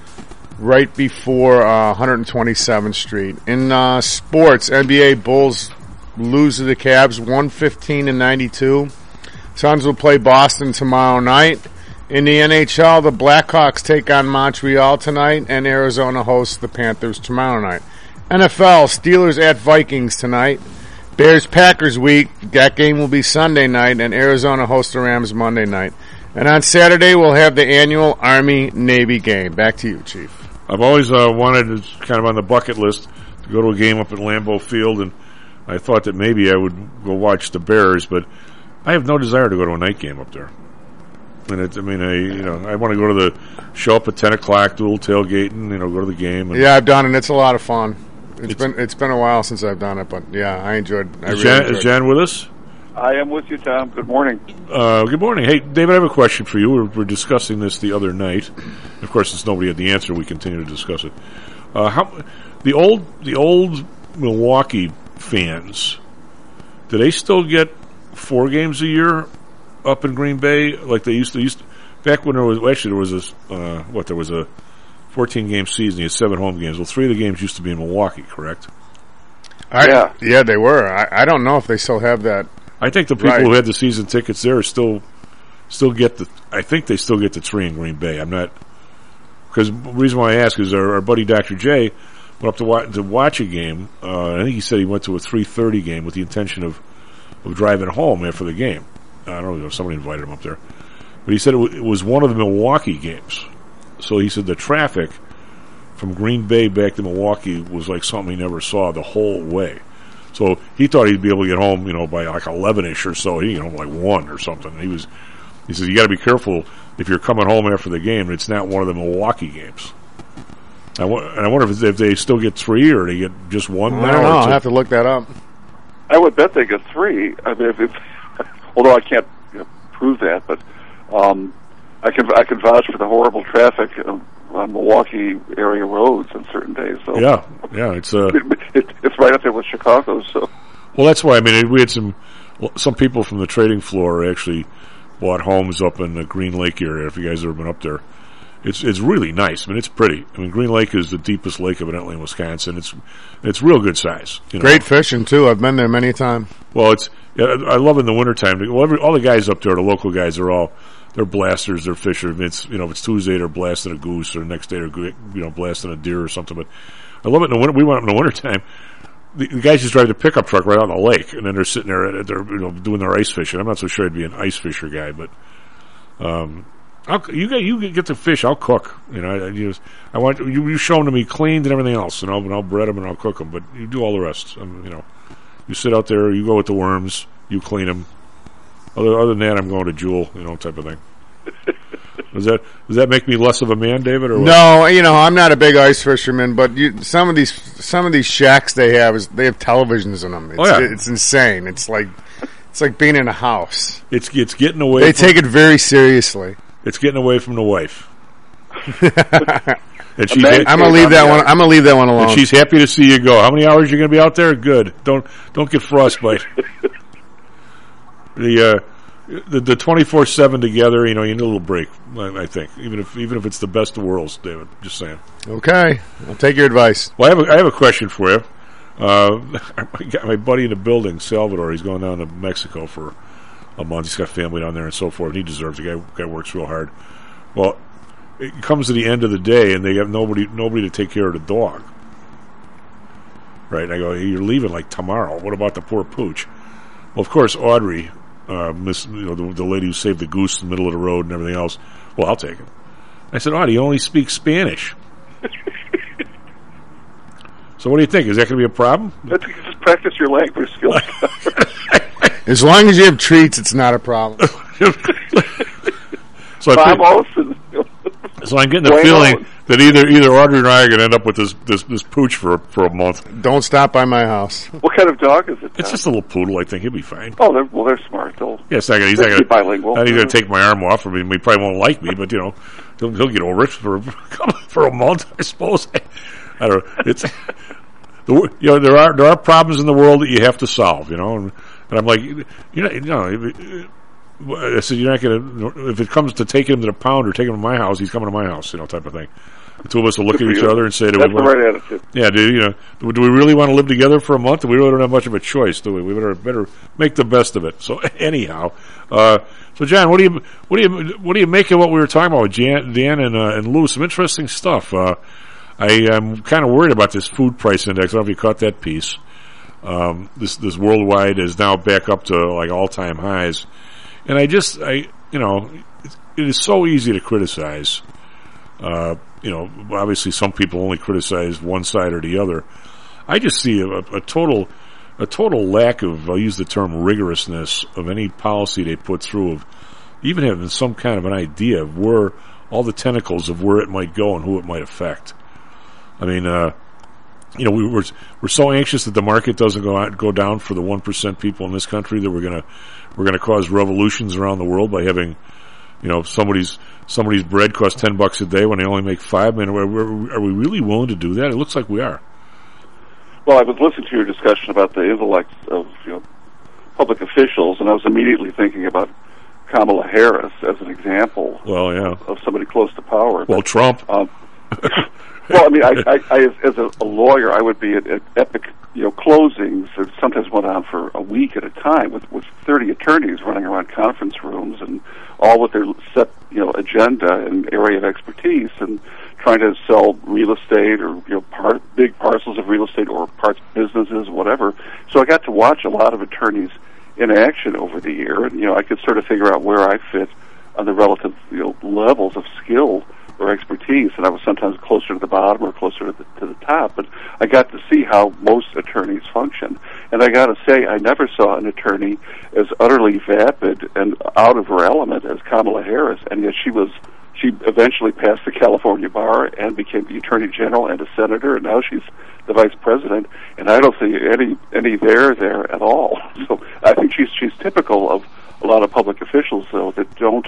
right before uh, 127th Street. In uh, sports, NBA Bulls lose to the Cavs 115 and 92. Suns will play Boston tomorrow night. In the NHL, the Blackhawks take on Montreal tonight, and Arizona hosts the Panthers tomorrow night. NFL, Steelers at Vikings tonight. Bears Packers week, that game will be Sunday night, and Arizona hosts the Rams Monday night. And on Saturday, we'll have the annual Army Navy game. Back to you, Chief. I've always uh, wanted, it's kind of on the bucket list, to go to a game up at Lambeau Field, and I thought that maybe I would go watch the Bears, but I have no desire to go to a night game up there. And it, I mean, I you know, I want to go to the show up at ten o'clock, do a little tailgating, you know, go to the game. And Yeah, I've done it. It's a lot of fun. it's been it's been a while since I've done it, but yeah, I enjoyed. I Is really Jan, enjoyed is Jan with us? I am with you, Tom. Good morning. Uh, good morning. Hey, David, I have a question for you. We were, we're discussing this the other night. Of course, since nobody had the answer, we continue to discuss it. Uh, how the old the old Milwaukee fans do they still get four games a year up in Green Bay like they used to? Used to, back when there was actually there was a uh, what there was a fourteen game season. You had seven home games. Well, three of the games used to be in Milwaukee, correct? I, yeah, yeah, they were. I, I don't know if they still have that. I think the people Right. who had the season tickets there still still get the. I think they still get the three in Green Bay. I'm not because the reason why I ask is our, our buddy Dr. J went up to watch, to watch a game. Uh, I think he said he went to a 3:30 game with the intention of of driving home after the game. I don't know. If somebody invited him up there, but he said it, w- it was one of the Milwaukee games. So he said the traffic from Green Bay back to Milwaukee was like something he never saw the whole way. So he thought he'd be able to get home, you know, by like eleven ish or so. He you know like one or something. He was. He says you got to be careful if you're coming home after the game. It's not one of the Milwaukee games. I and I wonder if, if they still get three or they get just one I don't know. I'll have to look that up. I would bet they get three. I mean, if, if although I can't you know, prove that, but um, I can I can vouch for the horrible traffic um, on Milwaukee area roads on certain days. So Yeah, yeah, it's uh, it, it, it's right up there with Chicago. So Well, that's why I mean we had some some people from the trading floor actually bought homes up in the Green Lake area. If you guys have ever been up there, it's it's really nice. I mean, it's pretty. I mean, Green Lake is the deepest lake evidently in Wisconsin. It's it's real good size. You know? Great fishing too. I've been there many times. Well, it's I love in the wintertime. Well, every, all the guys up there, the local guys, are all they're blasters. They're fishers. It's you know, if it's Tuesday, they're blasting a goose, or the next day they're you know blasting a deer or something. But I love it in the winter. We went up in the wintertime. The, the guys just drive the pickup truck right out on the lake, and then they're sitting there they're you know doing their ice fishing. I'm not so sure I'd be an ice fisher guy, but um, I'll, you get you get to fish. I'll cook. You know, I, I just I want you you show them to me cleaned and everything else, and I'll and I'll bread them and I'll cook them. But you do all the rest. Um, you know, you sit out there, you go with the worms, you clean them. Other other than that, I'm going to Jewel, you know, type of thing. does that does that make me less of a man, David? Or what? No, you know I'm not a big ice fisherman, but you, some of these some of these shacks they have is they have televisions in them. It's, Oh, yeah. it's insane. It's like it's like being in a house. It's it's getting away. They from, take it very seriously. It's getting away from the wife. and she's I'm gonna leave that one. I'm gonna leave that one alone. And she's happy to see you go. How many hours you going to be out there? Good. Don't don't get frostbite. the uh, the the twenty four seven together. You know, you need a little break. I, I think even if even if it's the best of worlds, David. Just saying. Okay, I'll take your advice. Well, I have a, I have a question for you. Uh, I got my buddy in the building, Salvador. He's going down to Mexico for a month. He's got family down there and so forth. And he deserves it. The guy, guy works real hard. Well, it comes to the end of the day, and they have nobody nobody to take care of the dog. Right? And I go, hey, you're leaving like tomorrow. What about the poor pooch? Well, of course, Audrey, uh, Miss, you know, the, the lady who saved the goose in the middle of the road and everything else. Well, I'll take him. I said, Audrey, you only speak Spanish. so, what do you think? Is that going to be a problem? Just practice your language skills. As long as you have treats, it's not a problem. So I think- Vamos and So I'm getting the Bueno. feeling that either either Audrey and I are going to end up with this this, this pooch for for a month. Don't stop by my house. what kind of dog is it? It's just a little poodle. I think he'll be fine. Oh, they're, well, they're smart. They'll Yeah, it's not gonna, he's not going be bilingual. Not he's going to take my arm off. I mean, he probably won't like me, but you know, he'll, he'll get over it for for a month, I suppose. I don't know. It's the, you know there are there are problems in the world that you have to solve. You know, and, and I'm like, you know, you know. I said, "You're not going to. If it comes to taking him to the pound or taking him to my house, he's coming to my house. You know, type of thing. The two of us will look at each other and say, "Do That's we the want- right attitude. Yeah, do you know? Do, do we really want to live together for a month? We really don't have much of a choice, do we? We better better make the best of it. So anyhow, uh, so John, what do you what do you what do you make of what we were talking about with Jan, Dan and uh, and Lou? Some interesting stuff. Uh, I am kind of worried about this food price index. I don't know if you caught that piece. Um, this this worldwide is now back up to like all time highs, and I just I you know it, is so easy to criticize. Uh, you know, obviously some people only criticize one side or the other. I just see a, a total a total lack of I'll use the term rigorousness of any policy they put through of even having some kind of an idea of where all the tentacles of where it might go and who it might affect. I mean, uh, you know, we were we're so anxious that the market doesn't go out, go down for the one percent people in this country that we're gonna we're gonna cause revolutions around the world by having, you know, somebody's somebody's bread costs ten bucks a day when they only make five. I mean, are, are we really willing to do that? It looks like we are. Well, I was listening to your discussion about the intellects of you know public officials, and I was immediately thinking about Kamala Harris as an example. Well, yeah, of somebody close to power. Well, Trump. Um, well, I mean, I, I, I as, a, a lawyer, I would be at, at epic, you know, closings that sometimes went on for a week at a time with with thirty attorneys running around conference rooms and all with their set, you know, agenda and area of expertise and trying to sell real estate or you know part big parcels of real estate or parts businesses, whatever. So I got to watch a lot of attorneys in action over the year, and you know, I could sort of figure out where I fit on the relative you know levels of skill or expertise, and I was sometimes closer to the bottom or closer to the, to the top. But I got to see how most attorneys function, and I got to say, I never saw an attorney as utterly vapid and out of her element as Kamala Harris, and yet she was. She eventually passed the California bar and became the attorney general and a senator, and now she's the vice president. And I don't see any any there there at all. So I think she's she's typical of a lot of public officials, though, that don't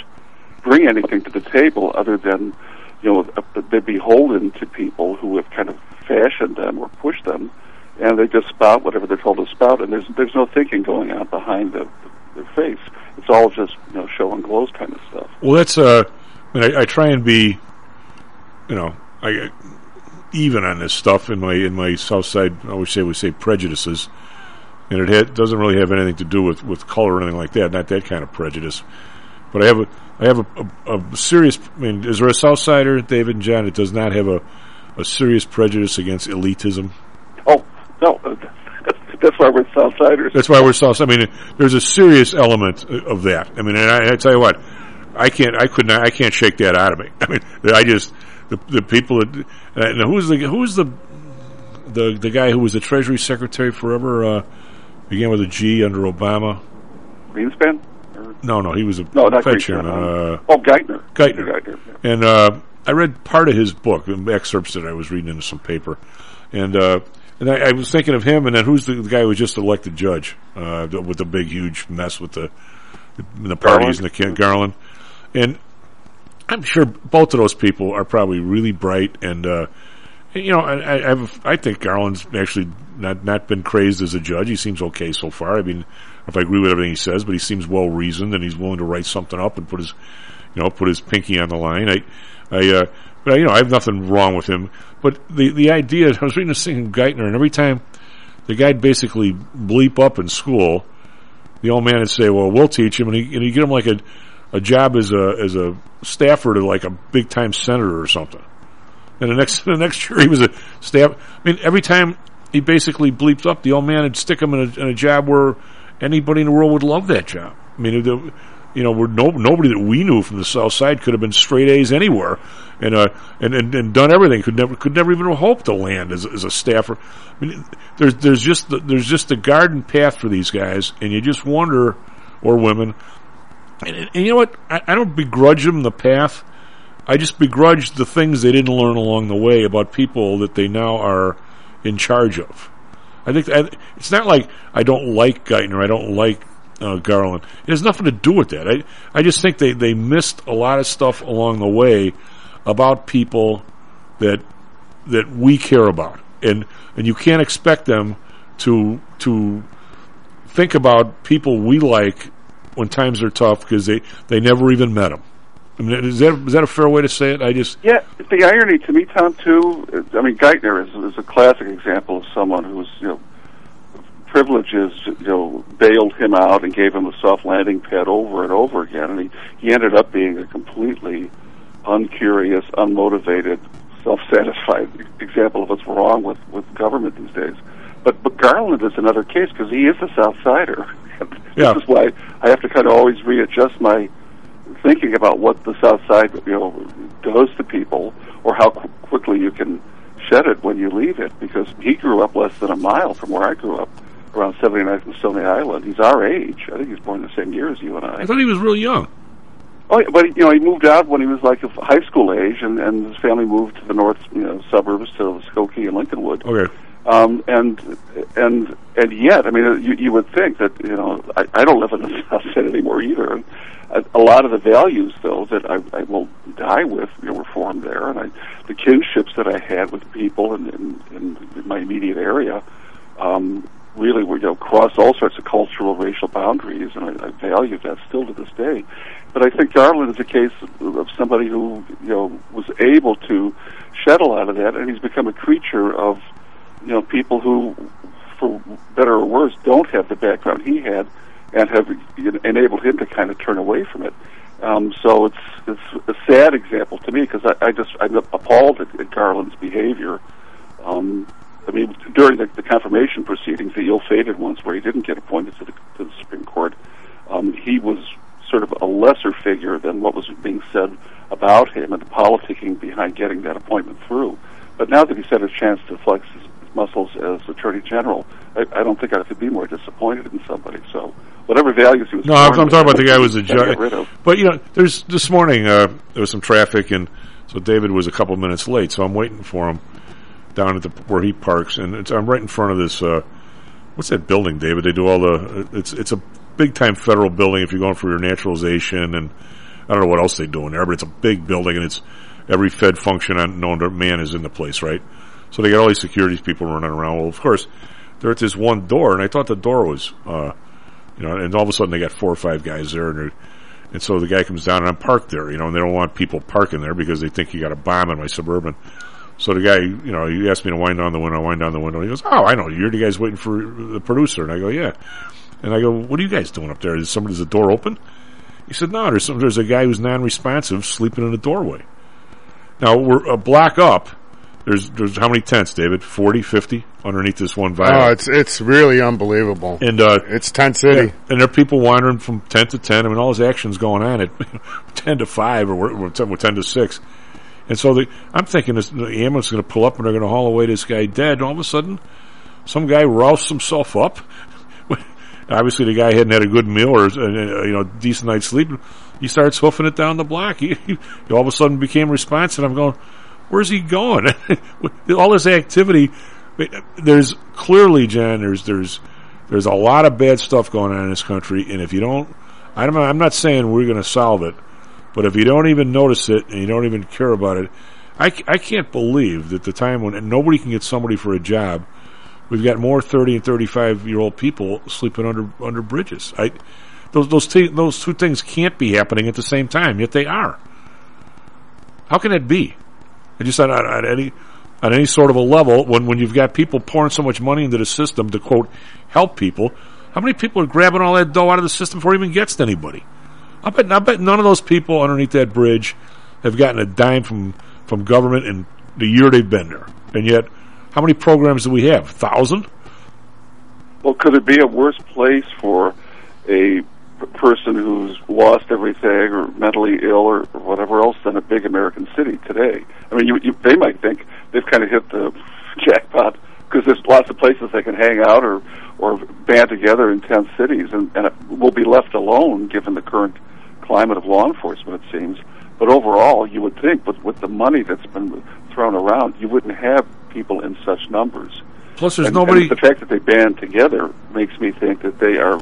bring anything to the table other than you know, they're beholden to people who have kind of fashioned them or pushed them, and they just spout whatever they're told to spout, and there's there's no thinking going on behind the, the, their face. It's all just you know show and glows kind of stuff. Well, that's uh, I, mean, I, I try and be, you know, I even on this stuff in my in my South Side. I always say we say prejudices, and it ha- doesn't really have anything to do with with color or anything like that. Not that kind of prejudice, but I have a I have a, a, a, serious. I mean, is there a Southsider, David and John, that does not have a, a serious prejudice against elitism? Oh no, uh, that's, that's why we're Southsiders. That's why we're South. I mean, there's a serious element uh, of that. I mean, and I, I tell you what, I can't, I could not, I can't shake that out of me. I mean, I just the the people that uh, and who's the who's the the the guy who was the Treasury Secretary forever uh, began with a G under Obama. Greenspan. No, no, he was a no, not Fed chairman. Uh, oh, Geithner. Geithner. Geithner yeah. And uh, I read part of his book, excerpts that I was reading into some paper, and uh, and I, I, was thinking of him. And then who's the, the guy who was just elected judge uh, with the big, huge mess with the the parties Garland. and the Kent Garland, and I'm sure both of those people are probably really bright and. Uh, you know, I, I, have, I think Garland's actually not not been crazed as a judge. He seems okay so far. I mean, if I agree with everything he says, but he seems well reasoned and he's willing to write something up and put his, you know, put his pinky on the line. I, I, uh, but you know, I have nothing wrong with him. But the the idea, I was reading this thing in Geithner, and every time the guy'd basically bleep up in school, the old man would say, "Well, we'll teach him," and he and he get him like a a job as a as a staffer to like a big time senator or something. And the next the next year he was a staff. I mean, every time he basically bleeped up, the old man would stick him in a, in a job where anybody in the world would love that job. I mean, the, you know, no, nobody that we knew from the South Side could have been straight A's anywhere, and uh, and, and, and done everything. Could never could never even hope to land as, as a staffer. I mean, there's there's just the, there's just a garden path for these guys, and you just wonder, or women, and, and you know what? I, I don't begrudge them the path. I just begrudge the things they didn't learn along the way about people that they now are in charge of. I think it's not like I don't like Geithner. I don't like uh, Garland. It has nothing to do with that. I I just think they, they missed a lot of stuff along the way about people that that we care about, and and you can't expect them to to think about people we like when times are tough because they they never even met them. I mean, is that is that a fair way to say it? I just yeah. The irony to me, Tom, too. I mean, Geithner is, is a classic example of someone who's you know privileges you know bailed him out and gave him a soft landing pad over and over again, and he he ended up being a completely uncurious, unmotivated, self-satisfied example of what's wrong with with government these days. But but Garland is another case because he is a South Sider. yeah. Is why I have to kind of always readjust my thinking about what the South Side, you know, does to people, or how qu- quickly you can shed it when you leave it. Because he grew up less than a mile from where I grew up, around 79th and Stony Island. He's our age. I think he's born the same year as you and I. I thought he was real young. Oh, yeah, but you know, he moved out when he was like high school age, and and his family moved to the north, you know, suburbs to Skokie and Lincolnwood. Okay. Um, and and and yet, I mean, you, you would think that you know, I, I don't live in the South Side anymore either. And a, a lot of the values, though, that I, I will die with, you know, were formed there, and I, the kinships that I had with people in, in, in my immediate area, um, really were you know cross all sorts of cultural, racial boundaries, and I, I value that still to this day. But I think Garland is a case of, of somebody who you know was able to shed a lot of that, and he's become a creature of you know people who, for better or worse, don't have the background he had, and have enabled him to kind of turn away from it. Um, so it's it's a sad example to me because I, I just I'm appalled at, at Garland's behavior. Um, I mean, during the, the confirmation proceedings, the ill-fated ones where he didn't get appointed to the, to the Supreme Court, um, he was sort of a lesser figure than what was being said about him and the politicking behind getting that appointment through. But now that he's had a chance to flex his muscles as Attorney General, I, I don't think I could be more disappointed in somebody. So whatever values he was. No, I'm, I'm talking about the guy who was a judge. get rid of. But you know, there's this morning uh, there was some traffic, and so David was a couple minutes late. So I'm waiting for him down at the where he parks, and it's, I'm right in front of this. Uh, what's that building, David? They do all the. It's it's a big time federal building. If you're going for your naturalization, and I don't know what else they do in there, but it's a big building, and it's every Fed function known to man is in the place, right? So they got all these securities people running around. Well, of course, they're at this one door, and I thought the door was, uh, you know, and all of a sudden they got four or five guys there, and and so the guy comes down, and I'm parked there, you know, and they don't want people parking there because they think you got a bomb in my suburban. So the guy, you know, he asked me to wind down the window, wind down the window. He goes, "Oh, I know, you're the guys waiting for the producer." And I go, "Yeah." And I go, "What are you guys doing up there? Is somebody's the door open?" He said, "No, there's some, there's a guy who's non-responsive sleeping in the doorway." Now we're a block up. There's there's how many tents, David? 40, 50 underneath this one Oh, viaduct. it's it's really unbelievable. and uh, It's tent city. yeah, and there are people wandering from ten to ten. I mean, all this action's going on at ten to five or we're, 10, we're ten to six. And so the, I'm thinking this, the ambulance is going to pull up and they're going to haul away this guy dead. And all of a sudden, some guy rouses himself up. Obviously, the guy hadn't had a good meal or uh, you know decent night's sleep. He starts hoofing it down the block. He, he all of a sudden became responsive. I'm going, where's he going? all this activity. There's clearly, Jen. There's there's there's a lot of bad stuff going on in this country, and if you don't, I'm I'm not saying we're going to solve it, but if you don't even notice it and you don't even care about it, I, I can't believe that the time when nobody can get somebody for a job, we've got more 30 and 35 year old people sleeping under under bridges. I those those t- those two things can't be happening at the same time, yet they are. How can it be? I just on, on, any on any sort of a level when when you've got people pouring so much money into the system to quote help people. How many people are grabbing all that dough out of the system before it even gets to anybody? I bet I bet none of those people underneath that bridge have gotten a dime from from government in the year they've been there. And yet, how many programs do we have? Thousand? Well, could it be a worse place for a person who's lost everything or mentally ill or, or whatever else than a big American city today? I mean, you, you, they might think they've kind of hit the jackpot because there's lots of places they can hang out or or band together in tent cities, and, and will be left alone given the current climate of law enforcement. It seems. But overall, you would think with with the money that's been thrown around, you wouldn't have people in such numbers. Plus, there's And- nobody. and the fact that they band together makes me think that they are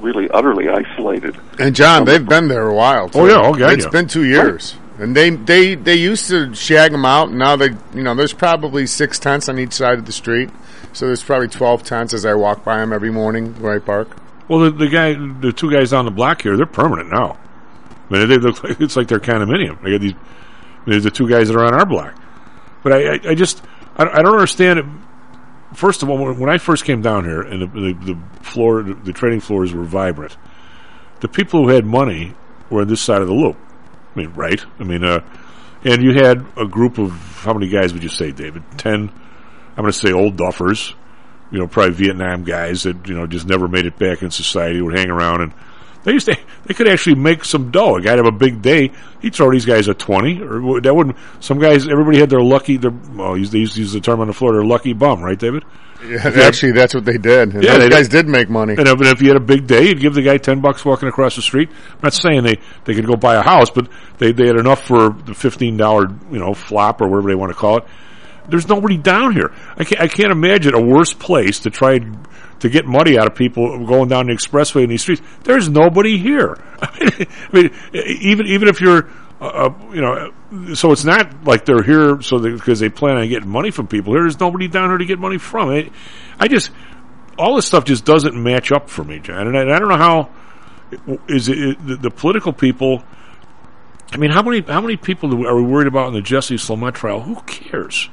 really utterly isolated. And John, they've been there a while. Too. Oh, yeah, God, It's yeah. been two years, and they they they used to shag them out. And now they, you know, there's probably six tents on each side of the street, so there's probably twelve tents as I walk by them every morning where I park. Well, the, the guy, the two guys on the block here, they're permanent now. I mean, they look like it's like their condominium. They got these. There's the two guys that are on our block. But I, I, I just, I, I don't understand it. First of all, when I first came down here and the, the, the floor, the, the trading floors were vibrant, the people who had money were on this side of the loop. I mean, right? I mean, uh, and you had a group of how many guys would you say, David? Ten. I'm going to say old duffers. You know, probably Vietnam guys that you know just never made it back in society would hang around and They used to, they could actually make some dough. A guy'd have a big day, he'd throw these guys a 20, or that wouldn't, some guys, everybody had their lucky, their, well, they used to use the term on the floor, their lucky bum, right, David? Yeah, actually, that's what they did. And Yeah, those they guys did. did make money. And if, and if you had a big day, you'd give the guy 10 bucks walking across the street. I'm not saying they, they could go buy a house, but they, they had enough for the $15, you know, flop or whatever they want to call it. There's nobody down here. I can't, I can't imagine a worse place to try to get money out of people going down the expressway in these streets. There's nobody here. I mean, even, even if you're, uh, uh, you know, so it's not like they're here so because they plan on getting money from people. There's nobody down here to get money from. I, I just, all this stuff just doesn't match up for me, John. And I, and I don't know how is it, the, the political people. I mean, how many how many people are we worried about in the Jussie Smollett trial? Who cares?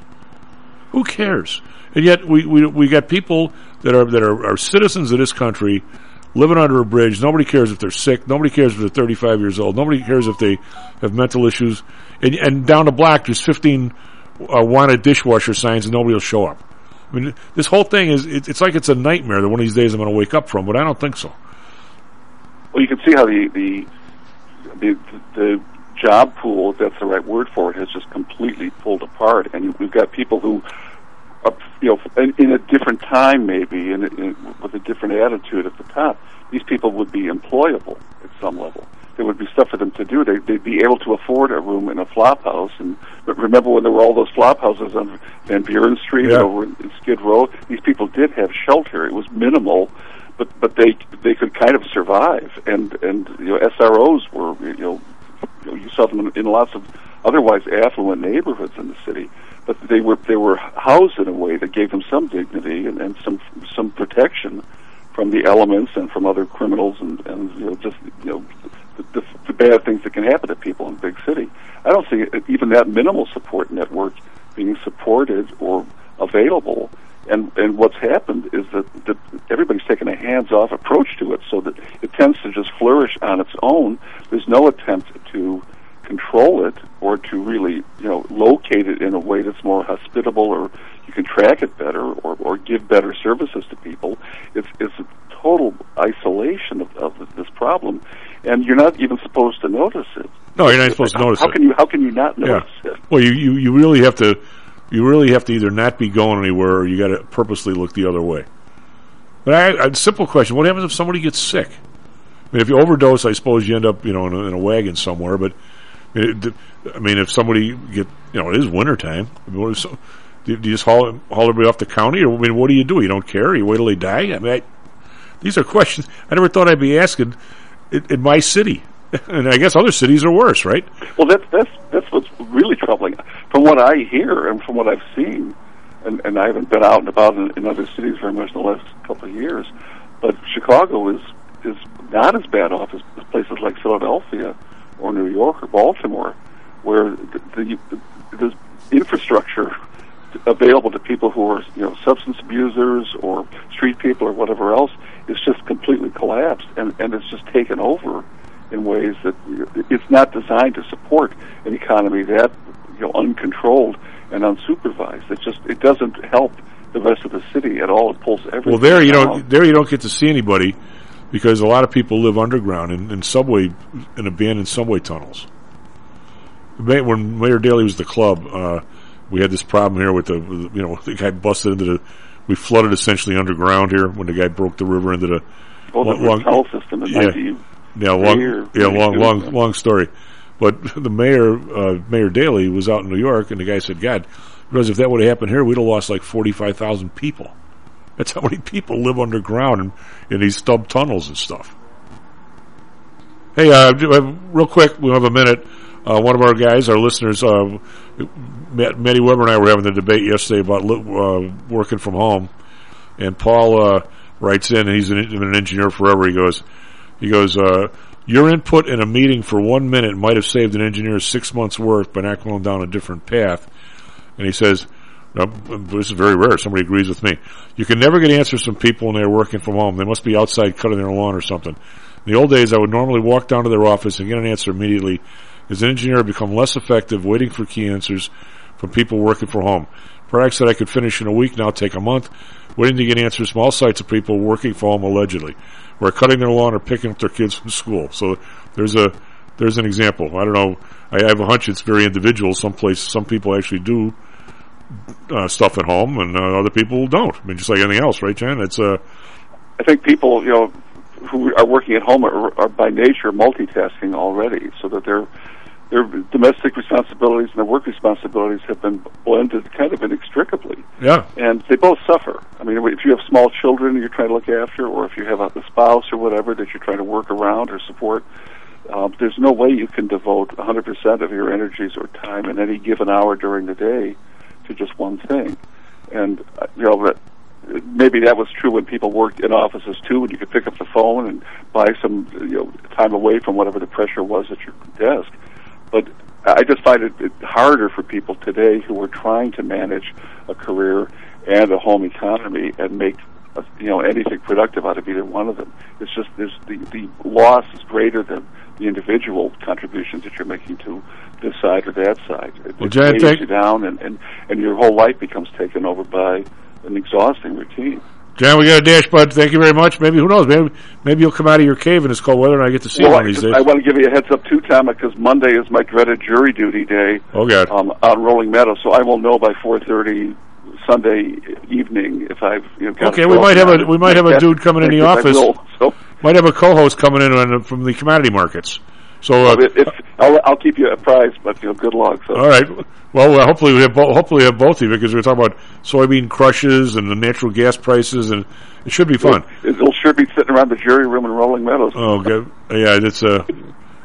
Who cares? And yet we, we we got people that are that are, are citizens of this country living under a bridge. Nobody cares if they're sick. Nobody cares if they're 35 years old. Nobody cares if they have mental issues. And, and down the block, there's 15 uh, wanted dishwasher signs, and nobody will show up. I mean, this whole thing is, it, it's like it's a nightmare that one of these days I'm going to wake up from, but I don't think so. Well, you can see how the the the, the job pool, if that's the right word for it, has just completely pulled apart, and we've got people who, are, you know, in, in a different time maybe, and with a different attitude at the top, these people would be employable at some level. There would be stuff for them to do. They, they'd be able to afford a room in a flop house. And but remember when there were all those flop houses on Van Buren Street Yeah. over in Skid Row? These people did have shelter. It was minimal, but but they they could kind of survive. And and you know SROs were you know you, saw them in lots of otherwise affluent neighborhoods in the city, but they were they were housed in a way that gave them some dignity and, and some some protection from the elements and from other criminals and, and you know just you know the, the, the bad things that can happen to people in big city. I don't see even that minimal support network being supported or available. And and what's happened is that, that everybody's taken a hands-off approach to it, so that it tends to just flourish on its own. There's no attempt to control it or to really you know locate it in a way that's more hospitable or you can track it better or, or give better services to people. It's it's a total isolation of, of this problem, and you're not even supposed to notice it. No, you're not supposed to notice how it. can you how can you not Yeah. notice it? Well, you, you, you really have to, you really have to either not be going anywhere or you got to purposely look the other way. But I, a simple question: What happens if somebody gets sick? I mean, if you overdose, I suppose you end up, you know, in a, in a wagon somewhere. But it, I mean, if somebody get, you know, it is wintertime. I mean, so, do, do you just haul haul everybody off the county, or I mean, what do you do? You don't care? You wait till they die? I mean, I, these are questions I never thought I'd be asking in, in my city, and I guess other cities are worse, right? Well, that's that's that's what's really troubling. From what I hear and from what I've seen, and, and I haven't been out and about in, in other cities very much in the last couple of years, but Chicago is is not as bad off as places like Philadelphia or New York or Baltimore, where the, the, the infrastructure available to people who are you know substance abusers or street people or whatever else is just completely collapsed and and it's just taken over in ways that it's not designed to support an economy that you know uncontrolled and unsupervised. It just it doesn't help the rest of the city at all. It pulls everything. Well, there you down. don't there you don't get to see anybody because a lot of people live underground in, in subway in abandoned subway tunnels. When Mayor Daley was the club, uh, we had this problem here with the you know the guy busted into the. We flooded essentially underground here when the guy broke the river into the. The long- tunnel system yeah, 90 yeah, long, year, yeah, long, long, yeah. long story. But the mayor, uh, Mayor Daley, was out in New York, and the guy said, "God, because if that would have happened here, we'd have lost like forty-five thousand people. That's how many people live underground in, in these stub tunnels and stuff." Hey, uh, uh, real quick, we have a minute. Uh, one of our guys, our listeners, uh, Matt, Matty Weber and I were having the debate yesterday about uh, working from home, and Paul uh, writes in, he's an, an engineer forever. He goes, he goes, uh, your input in a meeting for one minute might have saved an engineer six months' work by not going down a different path. And he says, no, this is very rare. Somebody agrees with me. You can never get answers from people when they're working from home. They must be outside cutting their lawn or something. In the old days, I would normally walk down to their office and get an answer immediately. As an engineer, I've become less effective waiting for key answers from people working from home. Products that I could finish in a week now take a month. Waiting to get answers from all sites of people working from home allegedly. who are cutting their lawn or picking up their kids from school. So there's a there's an example. I don't know. I have a hunch it's very individual. Some places, some people actually do uh, stuff at home, and uh, other people don't. I mean, just like anything else, right, Jan? It's uh, I think people, you know, who are working at home are, are by nature multitasking already, so that their their domestic responsibilities and their work responsibilities have been blended kind of inextricably. Yeah. And they both suffer. I mean, if you have small children you're trying to look after, or if you have a, a spouse or whatever that you're trying to work around or support, um, there's no way you can devote 100% of your energies or time in any given hour during the day to just one thing. And uh, you know that maybe that was true when people worked in offices too, when you could pick up the phone and buy some you know time away from whatever the pressure was at your desk. But I just find it, harder for people today who are trying to manage a career and a home economy and make uh, you know anything productive out of either one of them. It's just there's the the loss is greater than the individual contributions that you're making to this side or that side. It, Well, Jan, weighs you down, and, and and your whole life becomes taken over by an exhausting routine. Jan, we got a dash, bud. Thank you very much. Maybe who knows? Maybe maybe you'll come out of your cave in this cold weather, and I get to see well, you one of these days. I want to give you a heads up too, Tom, because Monday is my dreaded jury duty day oh God. um, on Rolling Meadow, so I will know by 4:30 Sunday evening if I've you know. Okay, we might have a we might have a dude coming in the office. will, so Might have a co-host coming in on, from the commodity markets. So uh, if, if I'll, I'll keep you apprised, but you know, good luck. So. All right. Well, uh, hopefully we have bo- hopefully we have both of you because we're talking about soybean crushes and the natural gas prices, and it should be fun. It, will sure be sitting around the jury room in Rolling Meadows. Oh, good. Yeah, it's uh,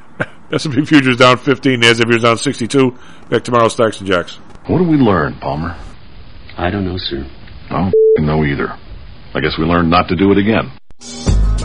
S&P futures down 15, Nasdaq futures down 62. Back tomorrow, Stocks and Jocks. What do we learn, Palmer? I don't know, sir. I don't know either. I guess we learned not to do it again.